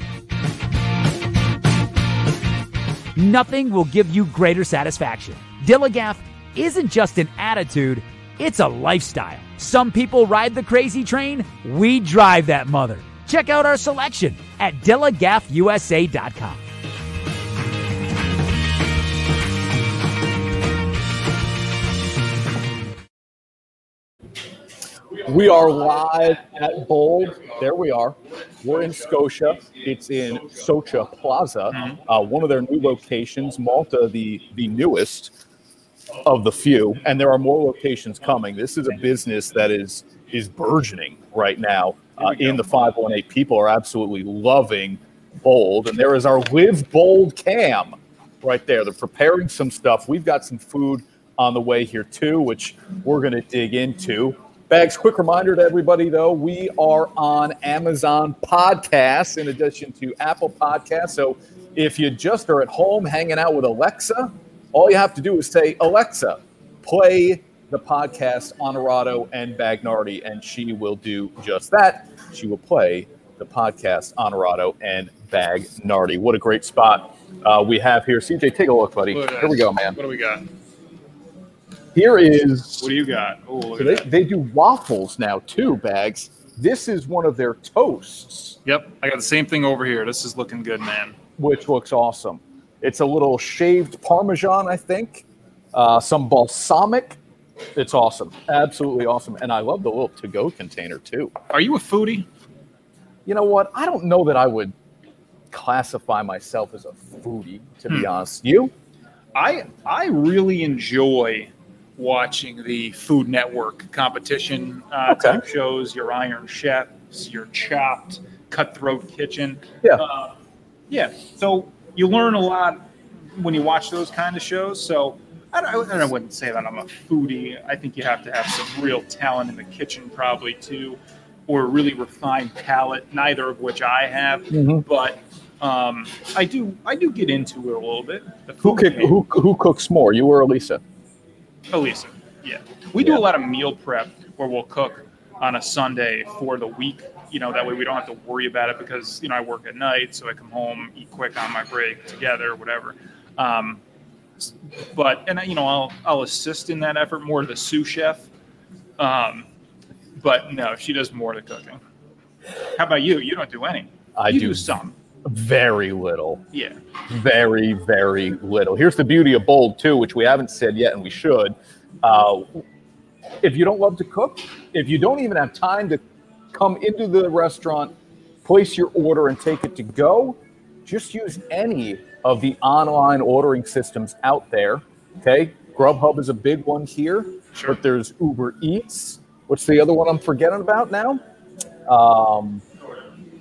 Nothing will give you greater satisfaction. Dillagaff isn't just an attitude, it's a lifestyle. Some people ride the crazy train, we drive that mother. Check out our selection at DillagaffUSA.com. We are live at Bold. There we are. We're in Scotia. It's in Socha Plaza, uh, one of their new locations. Malta, the the newest of the few, and there are more locations coming. This is a business that is is burgeoning right now uh, in the 518. People are absolutely loving Bold, and there is our Live Bold cam right there. They're preparing some stuff. We've got some food on the way here too, which we're going to dig into. Bags, quick reminder to everybody though, we are on Amazon Podcasts in addition to Apple Podcasts. So if you just are at home hanging out with Alexa, all you have to do is say, Alexa, play the podcast Honorado and Bagnardi, and she will do just that. She will play the podcast Honorado and Bagnardi. What a great spot uh, we have here. CJ, take a look, buddy. Here we go, man. What do we got? Here is What do you got? Oh, look so they, they do waffles now too, bags. This is one of their toasts, Yep, I got the same thing over here. This is looking good, man. which looks awesome. It's a little shaved Parmesan, I think, uh, some balsamic. It's awesome. Absolutely awesome. And I love the little to go container too. Are you a foodie? You know what? I don't know that I would classify myself as a foodie, to be Hmm. honest. You? I I really enjoy watching the Food Network competition uh, Okay. type shows. Your Iron Chefs, your Chopped, Cutthroat Kitchen. Yeah. Uh, yeah. So you learn a lot when you watch those kind of shows. So I, don't- I, wouldn't say that I'm a foodie. I think you have to have some real talent in the kitchen, probably too, or a really refined palate. Neither of which I have, Mhm. but. Um, I do. I do get into it a little bit. Who, cook, who, who cooks more, you or Elisa? Elisa. Yeah. We do Yeah. a lot of meal prep where we'll cook on a Sunday for the week. You know, that way we don't have to worry about it because, you know, I work at night, so I come home, eat quick on my break together, whatever. Um, but, and, I, you know, I'll, I'll assist in that effort more the sous chef. Um, but no, she does more the cooking. How about you? You don't do any. I do do some. Very little. Yeah. very, very little. Here's the beauty of bold too, which we haven't said yet, and we should. Uh, if you don't love to cook, if you don't even have time to come into the restaurant, place your order, and take it to go, just use any of the online ordering systems out there. Okay, Grubhub is a big one here, Sure. but there's Uber Eats. What's the other one I'm forgetting about now? Um,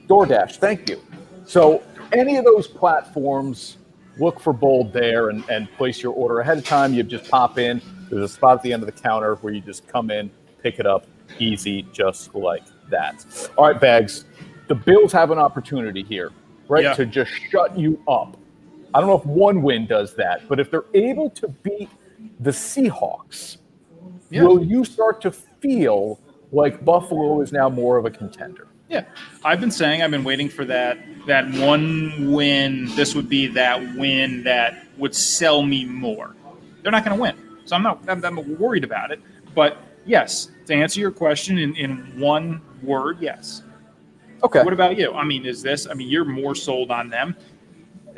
DoorDash. Thank you. So any of those platforms, look for Bold there and, and place your order ahead of time. You just pop in. There's a spot at the end of the counter where you just come in, pick it up, easy, just like that. All right, Bags. The Bills have an opportunity here, right, Yeah. to just shut you up. I don't know if one win does that, but if they're able to beat the Seahawks, Yeah. will you start to feel like Buffalo is now more of a contender? Yeah, I've been saying I've been waiting for that that one win. This would be that win that would sell me more. They're not going to win, so I'm not I'm, I'm worried about it. But yes, to answer your question in, in one word, yes. Okay. What about you? I mean, is this? I mean, you're more sold on them.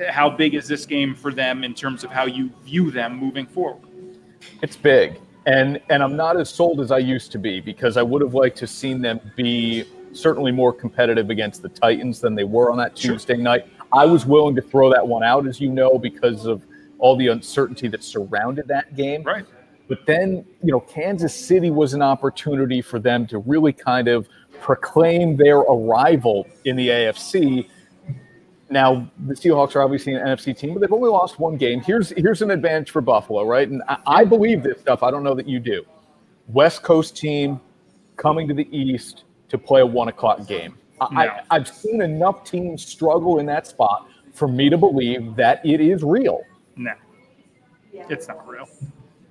How big is this game for them in terms of how you view them moving forward? It's big, and and I'm not as sold as I used to be because I would have liked to seen them be certainly more competitive against the Titans than they were on that Sure. Tuesday night. I was willing to throw that one out, as you know, because of all the uncertainty that surrounded that game. Right. But then, you know, Kansas City was an opportunity for them to really kind of proclaim their arrival in the AFC. Now, the Seahawks are obviously an NFC team, but they've only lost one game. Here's here's an advantage for Buffalo, right? And I, I believe this stuff. I don't know that you do. West Coast team coming to the East to play a one o'clock game. I, No. I, I've seen enough teams struggle in that spot for me to believe that it is real. No, it's not real.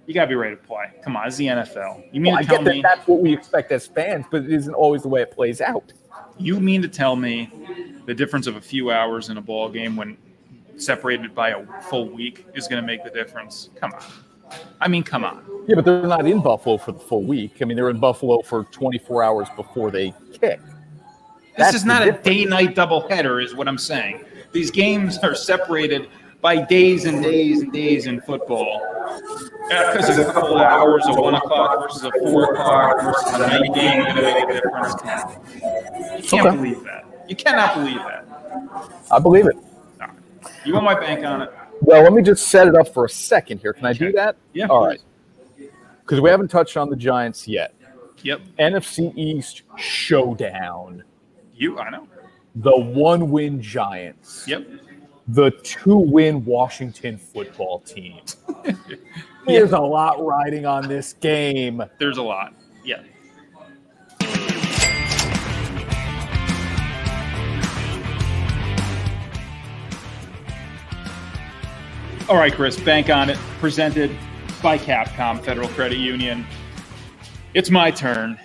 You got to be ready to play. Come on, it's the NFL. You mean Well, I to tell get that me? that's what we expect as fans, but it isn't always the way it plays out. You mean to tell me the difference of a few hours in a ball game when separated by a full week is going to make the difference? Come on. I mean, come on. Yeah, but they're not in Buffalo for the full week. I mean, they're in Buffalo for 24 hours before they kick. This That's is the not a day night doubleheader, is what I'm saying. These games are separated by days and days and days in football. Because of a couple of hours, of one o'clock versus a four o'clock versus a night game, going to make a difference. You can't Okay. believe that. You cannot believe that. I believe it. No. You want my bank on it? Well, let me just set it up for a second here. Can I do that? Yeah. All right. Because we haven't touched on the Giants yet. Yep. NFC East showdown. You, I know. The one win Giants. Yep. The two win Washington football team. [laughs] There's a lot riding on this game. There's a lot. Yeah. All right, Chris, bank on it. Presented by Capcom Federal Credit Union. It's my turn.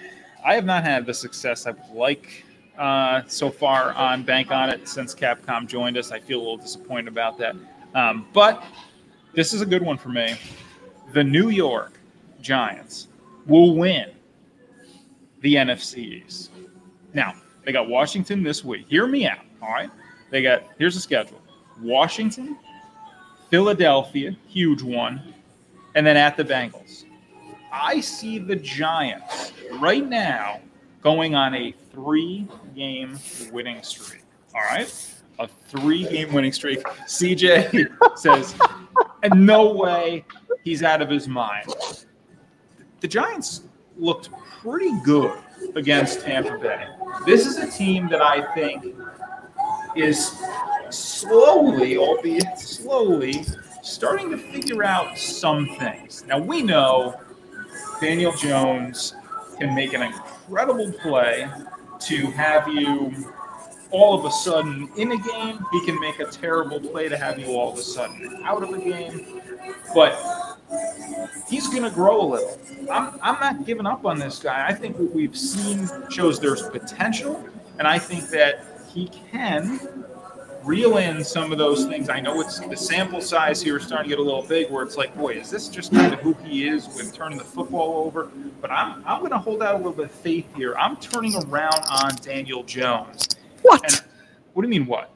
I have not had the success I would like uh, so far on Bank on It since Capcom joined us. I feel a little disappointed about that. Um, but this is a good one for me. The New York Giants will win the NFCs. Now, they got Washington this week. Hear me out. All right. They got, here's the schedule Washington, Philadelphia, huge one, and then at the Bengals. I see the Giants right now going on a three game winning streak. All right. A three game winning streak. CJ [laughs] says, and no way he's out of his mind. The Giants looked pretty good against Tampa Bay. This is a team that I think is slowly, albeit slowly, starting to figure out some things. Now we know Daniel Jones can make an incredible play to have you all of a sudden in a game. He can make a terrible play to have you all of a sudden out of a game. But he's going to grow a little. I'm, I'm not giving up on this guy. I think what we've seen shows there's potential, and I think that he can reel in some of those things. I know it's the sample size here is starting to get a little big, where it's like, boy, is this just kind of who he is with turning the football over? But I'm I'm going to hold out a little bit of faith here. I'm turning around on Daniel Jones. What? And what do you mean what?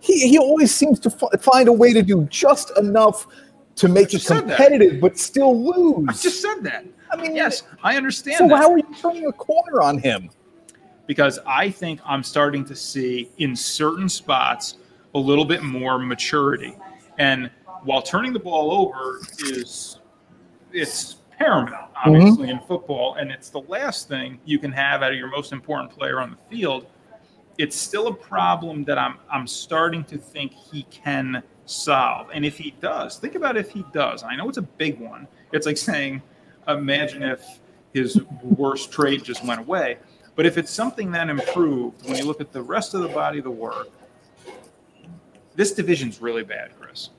He, he always seems to f- find a way to do just enough to make it competitive, but still lose. I just said that. I mean, Yes, I understand. So that. how are you turning a corner on him? because I think I'm starting to see in certain spots a little bit more maturity. And while turning the ball over is it's paramount, mm-hmm. obviously, in football, and it's the last thing you can have out of your most important player on the field. It's still a problem that I'm I'm starting to think he can solve. And if he does, think about if he does. I know it's a big one. It's like saying, imagine if his worst trait just went away. But if it's something that improved, when you look at the rest of the body of the work, this division's really bad, Chris.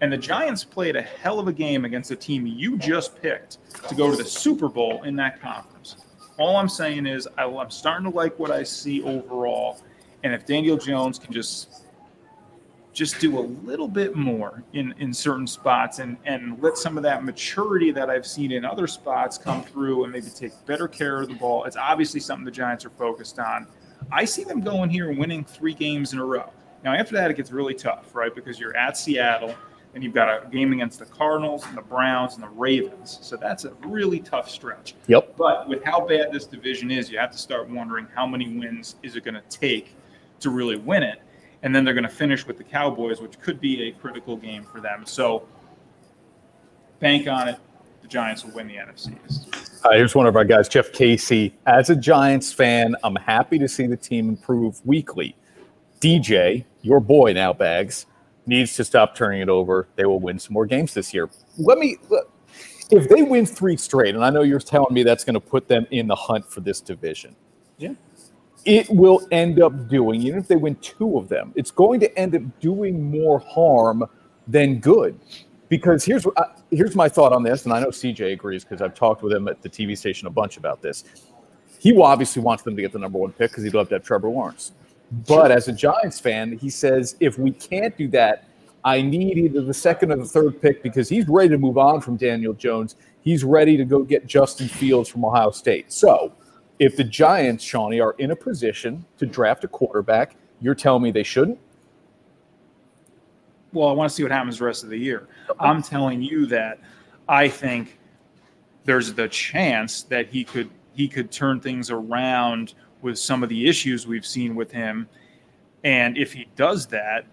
And the Giants played a hell of a game against a team you just picked to go to the Super Bowl in that conference. All I'm saying is I, I'm starting to like what I see overall. And if Daniel Jones can just just do a little bit more in, in certain spots and, and let some of that maturity that I've seen in other spots come through and maybe take better care of the ball. It's obviously something the Giants are focused on. I see them going here and winning three games in a row. Now, after that, it gets really tough, right? Because you're at Seattle and you've got a game against the Cardinals and the Browns and the Ravens. So that's a really tough stretch. Yep. But with how bad this division is, you have to start wondering how many wins is it going to take to really win it. And then they're going to finish with the Cowboys, which could be a critical game for them. So bank on it. The Giants will win the NFC East. Uh, here's one of our guys, Jeff Casey. As a Giants fan, I'm happy to see the team improve weekly. DJ, your boy now, Bags, needs to stop turning it over. They will win some more games this year. Let me, if they win three straight, and I know you're telling me that's going to put them in the hunt for this division. Yeah. It will end up doing, even if they win two of them, it's going to end up doing more harm than good. Because here's uh, here's my thought on this, and I know CJ agrees because I've talked with him at the TV station a bunch about this. He obviously wants them to get the number one pick because he'd love to have Trevor Lawrence. But as a Giants fan, he says if we can't do that, I need either the second or the third pick because he's ready to move on from Daniel Jones. He's ready to go get Justin Fields from Ohio State. So if the Giants, Shawnee, are in a position to draft a quarterback, you're telling me they shouldn't? Well, I want to see what happens the rest of the year. I'm telling you that I think there's the chance that he could he could turn things around with some of the issues we've seen with him. And if he does that,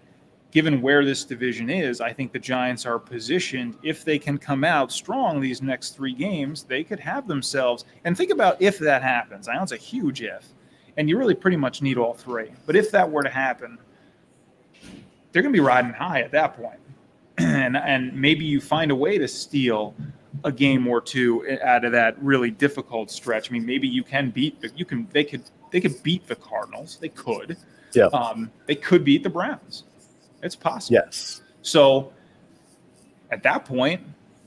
given where this division is, I think the Giants are positioned if they can come out strong these next three games, they could have themselves. And think about if that happens. I know it's a huge if, and you really pretty much need all three. But if that were to happen, they're going to be riding high at that point. [clears throat] and and maybe you find a way to steal a game or two out of that really difficult stretch. I mean, maybe you can beat you can they could they could beat the Cardinals. They could. Yeah. Um, they could beat the Browns. It's possible. Yes. So at that point,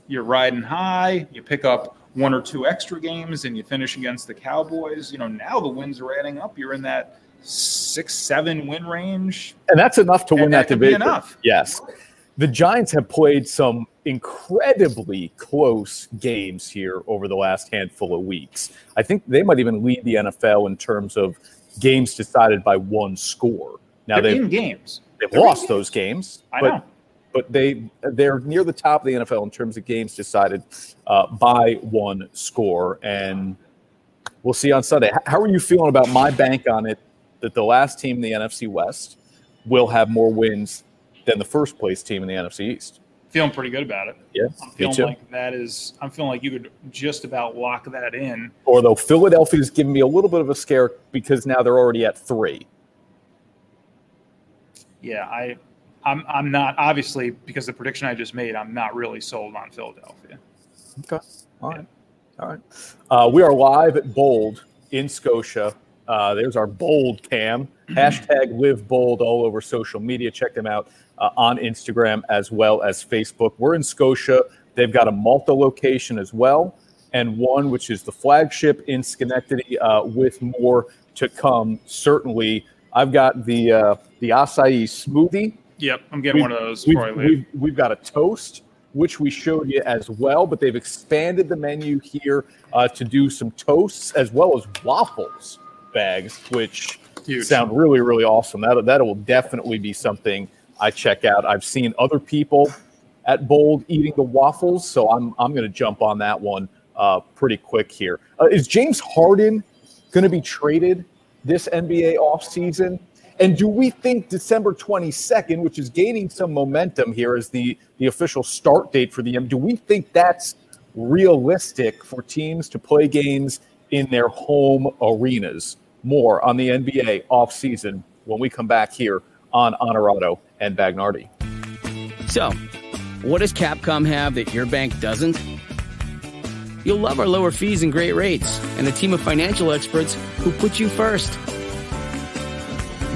you're riding high. You pick up one or two extra games, and you finish against the Cowboys. You know now the wins are adding up. You're in that six, seven win range. And that's enough to win And that, that division. enough. Yes. The Giants have played some incredibly close games here over the last handful of weeks. I think they might even lead the NFL in terms of games decided by one score. Now They're they've in games. they've they're lost games. those games, I but know. but they they're near the top of the NFL in terms of games decided uh, by one score, and we'll see on Sunday. How are you feeling about my bank on it that the last team in the NFC West will have more wins than the first place team in the NFC East? Feeling pretty good about it. Yeah, I'm feeling like that is. I'm feeling like you could just about lock that in. Although Philadelphia's giving me a little bit of a scare because now they're already at three. Yeah, I, I'm. I'm not obviously because the prediction I just made. I'm not really sold on Philadelphia. Okay. All right. All right. Uh, we are live at Bold in Scotia. Uh, there's our Bold cam. [clears throat] Hashtag live bold all over social media. Check them out uh, on Instagram as well as Facebook. We're in Scotia. They've got a Malta location as well, and one which is the flagship in Schenectady, uh, with more to come. Certainly, I've got the uh, the acai smoothie. Yep, I'm getting one of those We've, before I leave. we've, we've got a toast, which we showed you as well, but they've expanded the menu here uh, to do some toasts as well as waffles bags, which Huge. sound really, really awesome. That, that will definitely be something I check out. I've seen other people at Bold eating the waffles, so I'm, I'm going to jump on that one uh, pretty quick here. Uh, is James Harden going to be traded this NBA offseason? And do we think December 22nd, which is gaining some momentum here as the, the official start date for the M, do we think that's realistic for teams to play games in their home arenas? More on the NBA offseason when we come back here on Honorado and Bagnardi. So, what does Capcom have that your bank doesn't? You'll love our lower fees and great rates, and a team of financial experts who put you first.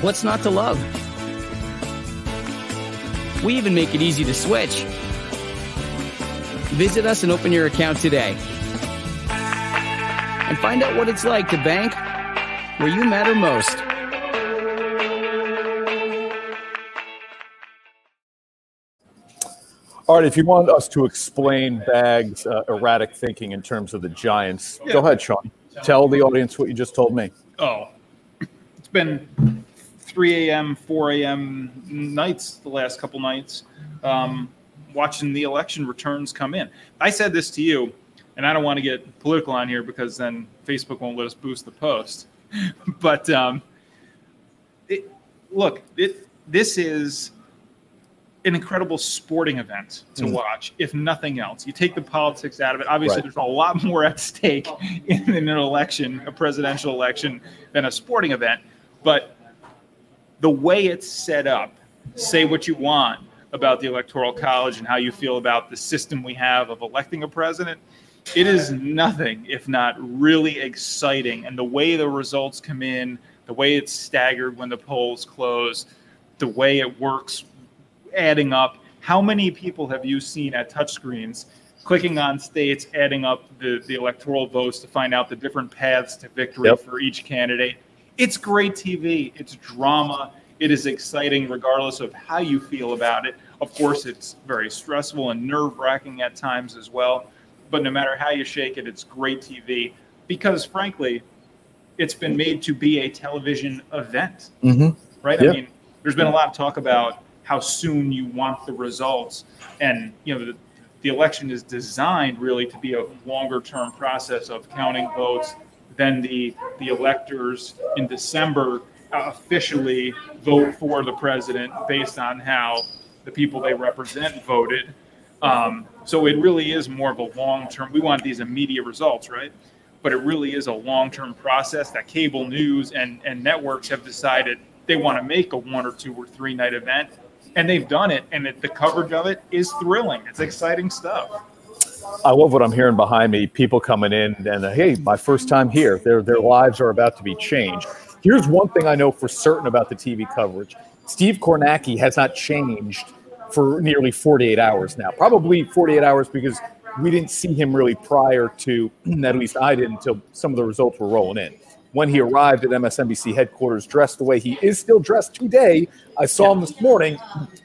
What's not to love? We even make it easy to switch. Visit us and open your account today. And find out what it's like to bank where you matter most. All right, if you want us to explain Bag's uh, erratic thinking in terms of the Giants, go ahead, Sean. Tell the audience what you just told me. Oh, it's been 3 a.m., 4 a.m. nights the last couple nights, um, watching the election returns come in. I said this to you, and I don't want to get political on here because then Facebook won't let us boost the post. [laughs] but um, it, look, it, this is an incredible sporting event to Mm. watch, if nothing else. You take the politics out of it. Obviously, Right. there's a lot more at stake in, [laughs] in an election, a presidential election, than a sporting event. But the way it's set up, say what you want about the Electoral College and how you feel about the system we have of electing a president. It is nothing if not really exciting. And the way the results come in, the way it's staggered when the polls close, the way it works adding up how many people have you seen at touchscreens clicking on states adding up the, the electoral votes to find out the different paths to victory Yep. for each candidate it's great tv it's drama it is exciting regardless of how you feel about it of course it's very stressful and nerve-wracking at times as well but no matter how you shake it it's great tv because frankly it's been made to be a television event Mm-hmm. right? Yeah. I mean, there's been a lot of talk about how soon you want the results, and you know, the, the election is designed really to be a longer term process of counting votes. Then the the electors in December officially vote for the president based on how the people they represent voted. Um, so it really is more of a long term. We want these immediate results, right? But it really is a long term process that cable news and, and networks have decided they want to make a one or two or three night event. And they've done it, and it, the coverage of it is thrilling. It's exciting stuff. I love what I'm hearing behind me. People coming in and uh, hey, my first time here. Their their lives are about to be changed. Here's one thing I know for certain about the TV coverage: Steve Kornacki has not changed for nearly 48 hours now. Probably 48 hours because we didn't see him really prior to, [clears throat] at least I didn't, until some of the results were rolling in. When he arrived at MSNBC headquarters, dressed the way he is still dressed today, I saw him this morning.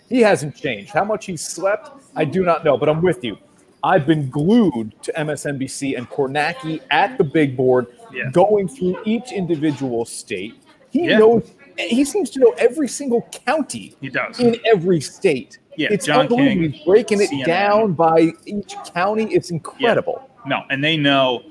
He hasn't changed. How much he slept, I do not know, but I'm with you. I've been glued to MSNBC and Kornacki at the big board, Yeah. going through each individual state, He Yeah. knows. He seems to know every single county He does. in every state. Yeah, it's John unbelievable. King, He's breaking it CNN. down by each county. It's incredible. No, and they know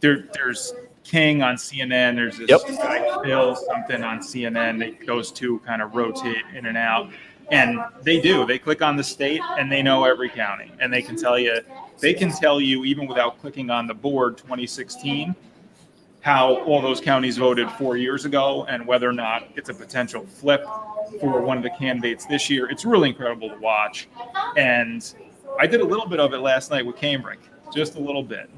there, there's King on CNN. There's this Yep. guy Phil something on CNN. They, those two kind of rotate in and out, and they do. They click on the state and they know every county, and they can tell you. They can tell you even without clicking on the board 2016 how all those counties voted four years ago and whether or not it's a potential flip for one of the candidates this year. It's really incredible to watch. And I did a little bit of it last night with Cambridge, just a little bit.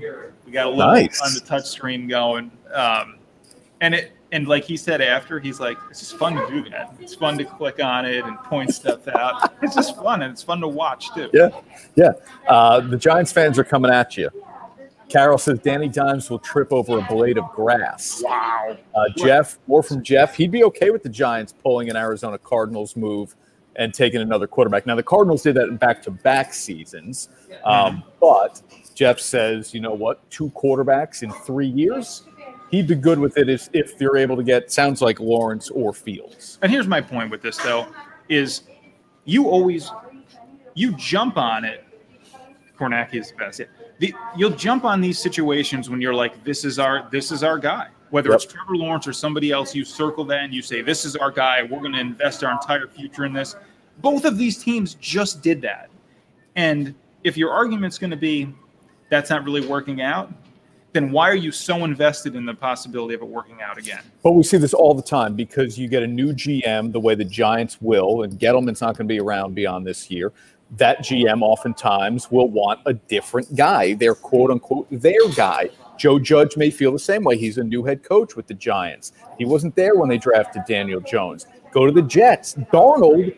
We got a little Nice. on the touch screen going. Um, and it and like he said after, he's like, it's just fun to do that. It's fun to click on it and point stuff out. It's just fun and it's fun to watch too. Yeah, yeah. Uh, the Giants fans are coming at you. Carol says Danny Dimes will trip over a blade of grass. Wow. Uh, Jeff, more from Jeff. He'd be okay with the Giants pulling an Arizona Cardinals move and taking another quarterback. Now, the Cardinals did that in back to back seasons. Um, but Jeff says, you know what? Two quarterbacks in three years? He'd be good with it if, if you're able to get, sounds like Lawrence or Fields. And here's my point with this though, is you always you jump on it. Kornacki is the best. Yeah. The, you'll jump on these situations when you're like, this is our this is our guy. Whether Yep. it's Trevor Lawrence or somebody else, you circle that and you say, this is our guy. We're going to invest our entire future in this. Both of these teams just did that. And if your argument's going to be that's not really working out, then why are you so invested in the possibility of it working out again? But we see this all the time because you get a new GM the way the Giants will, and Gettleman's not going to be around beyond this year. That GM oftentimes will want a different guy, their quote unquote their guy. Joe Judge may feel the same way. He's a new head coach with the Giants. He wasn't there when they drafted Daniel Jones. Go to the Jets. Darnold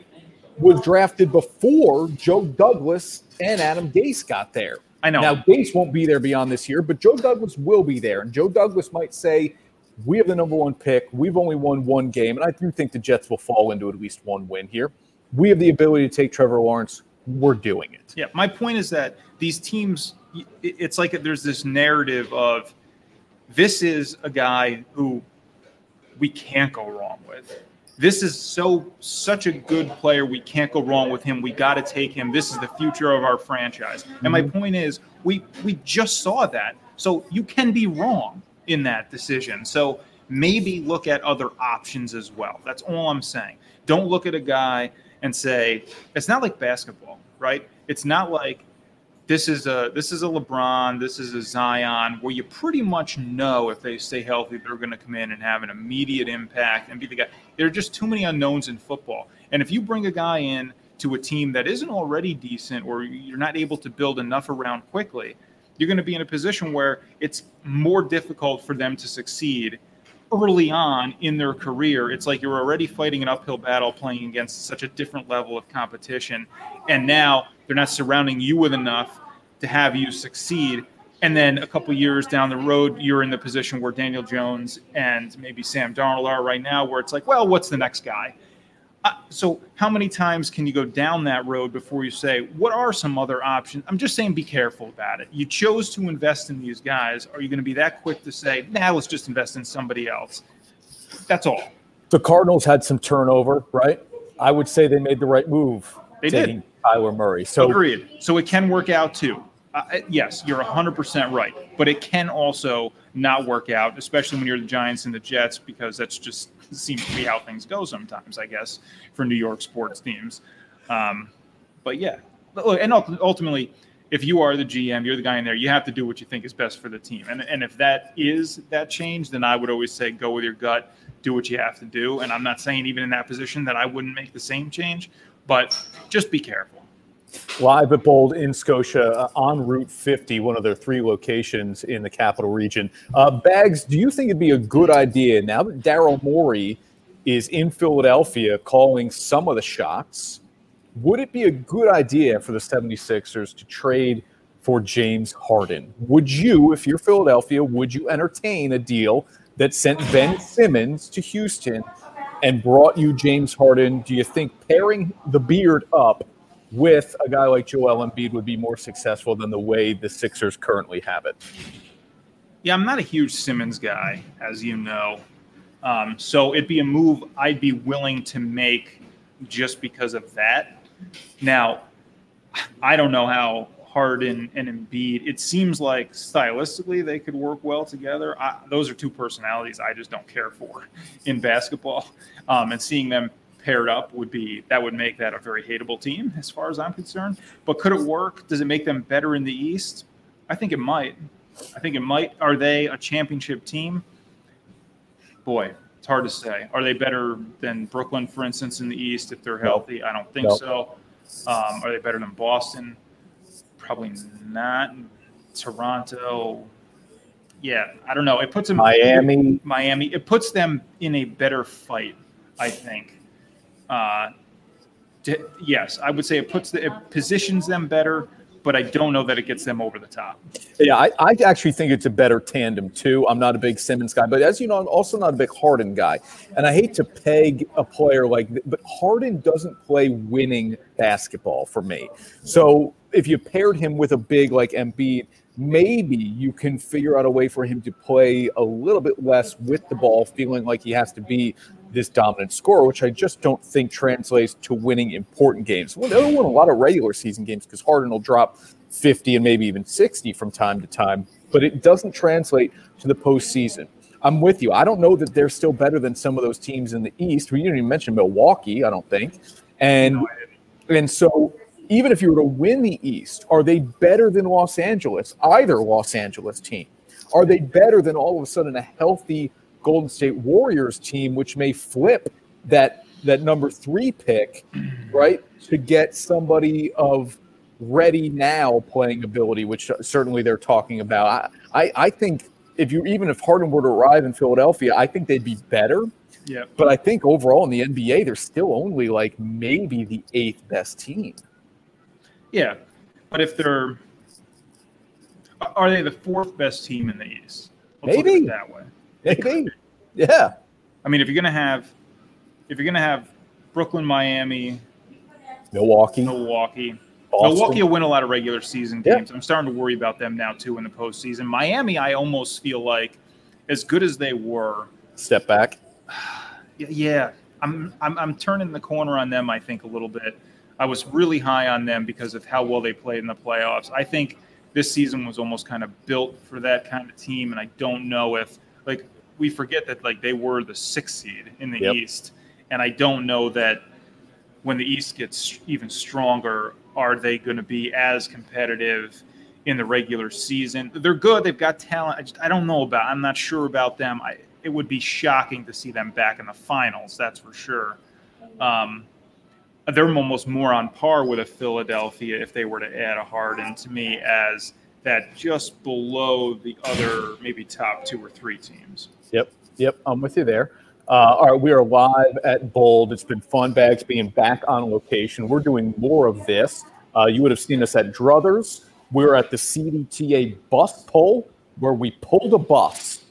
was drafted before Joe Douglas and Adam Gase got there. I know. Now Gase won't be there beyond this year, but Joe Douglas will be there, and Joe Douglas might say, "We have the number one pick. We've only won one game, and I do think the Jets will fall into at least one win here. We have the ability to take Trevor Lawrence. We're doing it." Yeah, my point is that these teams, it's like there's this narrative of this is a guy who we can't go wrong with. This is so such a good player. We can't go wrong with him. We got to take him. This is the future of our franchise. And my mm-hmm. point is, we we just saw that. So you can be wrong in that decision. So maybe look at other options as well. That's all I'm saying. Don't look at a guy and say it's not like basketball, right? It's not like this is a this is a LeBron, this is a Zion, where you pretty much know if they stay healthy, they're going to come in and have an immediate impact and be the guy. There are just too many unknowns in football, and if you bring a guy in to a team that isn't already decent, or you're not able to build enough around quickly, you're going to be in a position where it's more difficult for them to succeed early on in their career. It's like you're already fighting an uphill battle playing against such a different level of competition. And now they're not surrounding you with enough to have you succeed. And then a couple years down the road, you're in the position where Daniel Jones and maybe Sam Darnold are right now, where it's like, well, what's the next guy? Uh, so, how many times can you go down that road before you say, what are some other options? I'm just saying, be careful about it. You chose to invest in these guys. Are you going to be that quick to say, nah, let's just invest in somebody else? That's all. The Cardinals had some turnover, right? I would say they made the right move. They did. Kyler Murray. So Agreed. So it can work out too. Uh, yes, you're 100% right. But it can also not work out, especially when you're the Giants and the Jets, because that's just seems to be how things go sometimes, I guess, for New York sports teams. Um, but yeah, and ultimately, if you are the GM, you're the guy in there, you have to do what you think is best for the team. And, and if that is that change, then I would always say go with your gut, do what you have to do. And I'm not saying even in that position that I wouldn't make the same change, but just be careful. Live at Bold in Scotia uh, on Route 50, one of their three locations in the capital region. Uh, Bags, do you think it'd be a good idea now that Daryl Morey is in Philadelphia calling some of the shots? Would it be a good idea for the 76ers to trade for James Harden? Would you, if you're Philadelphia, would you entertain a deal that sent Ben Simmons to Houston and brought you James Harden? Do you think pairing the beard up with a guy like Joel Embiid would be more successful than the way the Sixers currently have it? Yeah, I'm not a huge Simmons guy, as you know. Um, so it'd be a move I'd be willing to make just because of that. Now, I don't know how Harden and Embiid. It seems like stylistically they could work well together. I, those are two personalities I just don't care for in basketball, um, and seeing them paired up would be that would make that a very hateable team as far as I'm concerned. But could it work? Does it make them better in the East? I think it might. I think it might. Are they a championship team? Boy, it's hard to say. Are they better than Brooklyn, for instance, in the East if they're healthy? I don't think Nope. so. Um, are they better than Boston? Probably not. Toronto. Yeah, I don't know. It puts them Miami. Miami. It puts them in a better fight, I think. Uh, to- yes, I would say it puts the, it positions them better, but I don't know that it gets them over the top. Yeah, I, I actually think it's a better tandem too. I'm not a big Simmons guy, but as you know, I'm also not a big Harden guy. And I hate to peg a player like, but Harden doesn't play winning basketball for me. So if you paired him with a big like Embiid, maybe you can figure out a way for him to play a little bit less with the ball, feeling like he has to be this dominant score, which I just don't think translates to winning important games. Well, they'll win a lot of regular season games because Harden will drop 50 and maybe even 60 from time to time, but it doesn't translate to the postseason. I'm with you. I don't know that they're still better than some of those teams in the East. We didn't even mention Milwaukee, I don't think. And and so even if you were to win the East, are they better than Los Angeles? Either Los Angeles team. Are they better than all of a sudden a healthy Golden State Warriors team, which may flip that that number three pick, [clears throat] right, to get somebody of ready now playing ability, which uh, certainly they're talking about. I, I, I think if you even if Harden were to arrive in Philadelphia, I think they'd be better. Yeah. But I think overall in the NBA, they're still only like maybe the eighth best team. Yeah, but if they're, are they the fourth best team in the East? Let's Maybe. it that way. Maybe. [laughs] Yeah. I mean, if you're gonna have, if you're gonna have Brooklyn, Miami, Milwaukee. Milwaukee. Boston. Milwaukee will win a lot of regular season Yeah. games. I'm starting to worry about them now too in the postseason. Miami, I almost feel like, as good as they were, Step back. [sighs] yeah, I'm I'm I'm turning the corner on them. I think a little bit. I was really high on them because of how well they played in the playoffs. I think this season was almost kind of built for that kind of team, and I don't know if like we forget that like they were the sixth seed in the Yep. East, and I don't know that when the East gets even stronger, are they going to be as competitive in the regular season? They're good. They've got talent. I just I don't know about. I'm not sure about them. I it would be shocking to see them back in the finals. That's for sure. Um, they're almost more on par with a Philadelphia if they were to add a Harden to me as that just below the other maybe top two or three teams. Yep. Yep. I'm with you there. Uh, all right. We are live at Bold. It's been fun, Bags, being back on location. We're doing more of this. Uh, you would have seen us at Druthers. We were at the CDTA bus pull where we pulled a bus.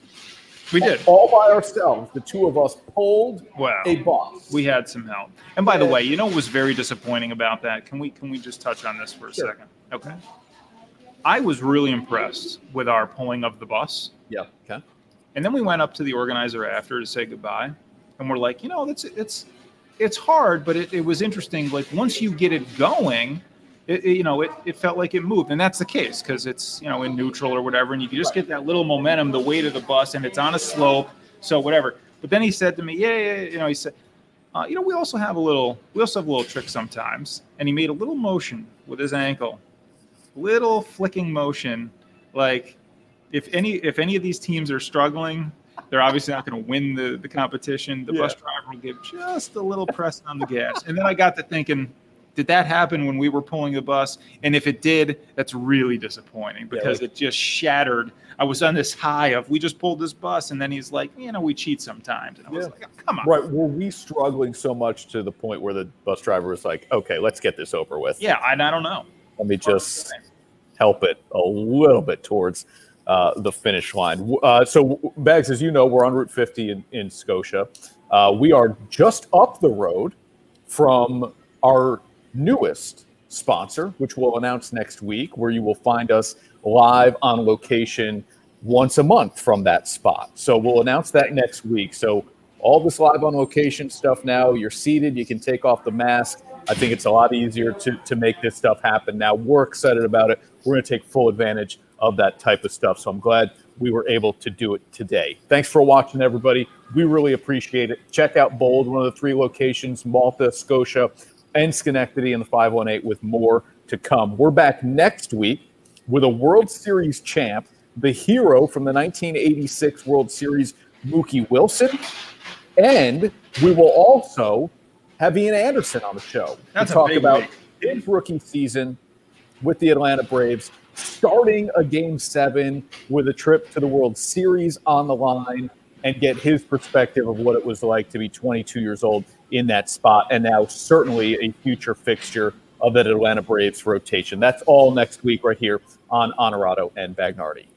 We did. All by ourselves. The two of us pulled Wow. a bus. We had some help. And by the way, you know what was very disappointing about that? Can we can we just touch on this for a Sure. second? Okay. I was really impressed with our pulling of the bus. yeah. Okay. And then we went up to the organizer after to say goodbye. And we're like, you know, that's it's it's hard, but it, it was interesting. Like once you get it going, it, it- you know, it, it felt like it moved. And that's the case because it's, you know, in neutral or whatever. And you can just get that little momentum, the weight of the bus, and it's on a slope. So whatever. But then he said to me, yeah, yeah, yeah," you know, he said, uh, you know, we also have a little, we also have a little trick sometimes. And he made a little motion with his ankle, little flicking motion, like if any if any of these teams are struggling, they're obviously not going to win the the competition. The bus driver will give just a little press on the gas. And then I got to thinking, did that happen when we were pulling the bus? And if it did, that's really disappointing because it just shattered. I was on this high of we just pulled this bus, and then he's like, you know, we cheat sometimes, and I was Yeah. like, come on, Right. Were we struggling so much to the point where the bus driver was like, okay, let's get this over with? yeah, I, I don't know. Let me just help it a little bit towards uh, the finish line. Uh, so, Bags, as you know, we're on Route 50 in, in Scotia. Uh, we are just up the road from our newest sponsor, which we'll announce next week, where you will find us live on location once a month from that spot. So, we'll announce that next week. So, all this live on location stuff now. You're seated, you can take off the mask. I think it's a lot easier to, to make this stuff happen now. We're excited about it. We're going to take full advantage of that type of stuff. So I'm glad we were able to do it today. Thanks for watching, everybody. We really appreciate it. Check out Bold, one of the three locations Malta, Scotia, and Schenectady in the 518 with more to come. We're back next week with a World Series champ, the hero from the 1986 World Series, Mookie Wilson. And we will also have Ian Anderson on the show That's to talk about week. his rookie season with the Atlanta Braves, starting a game seven with a trip to the World Series on the line and get his perspective of what it was like to be 22 years old in that spot and now certainly a future fixture of that Atlanta Braves rotation. That's all next week right here on Honorado and Bagnardi.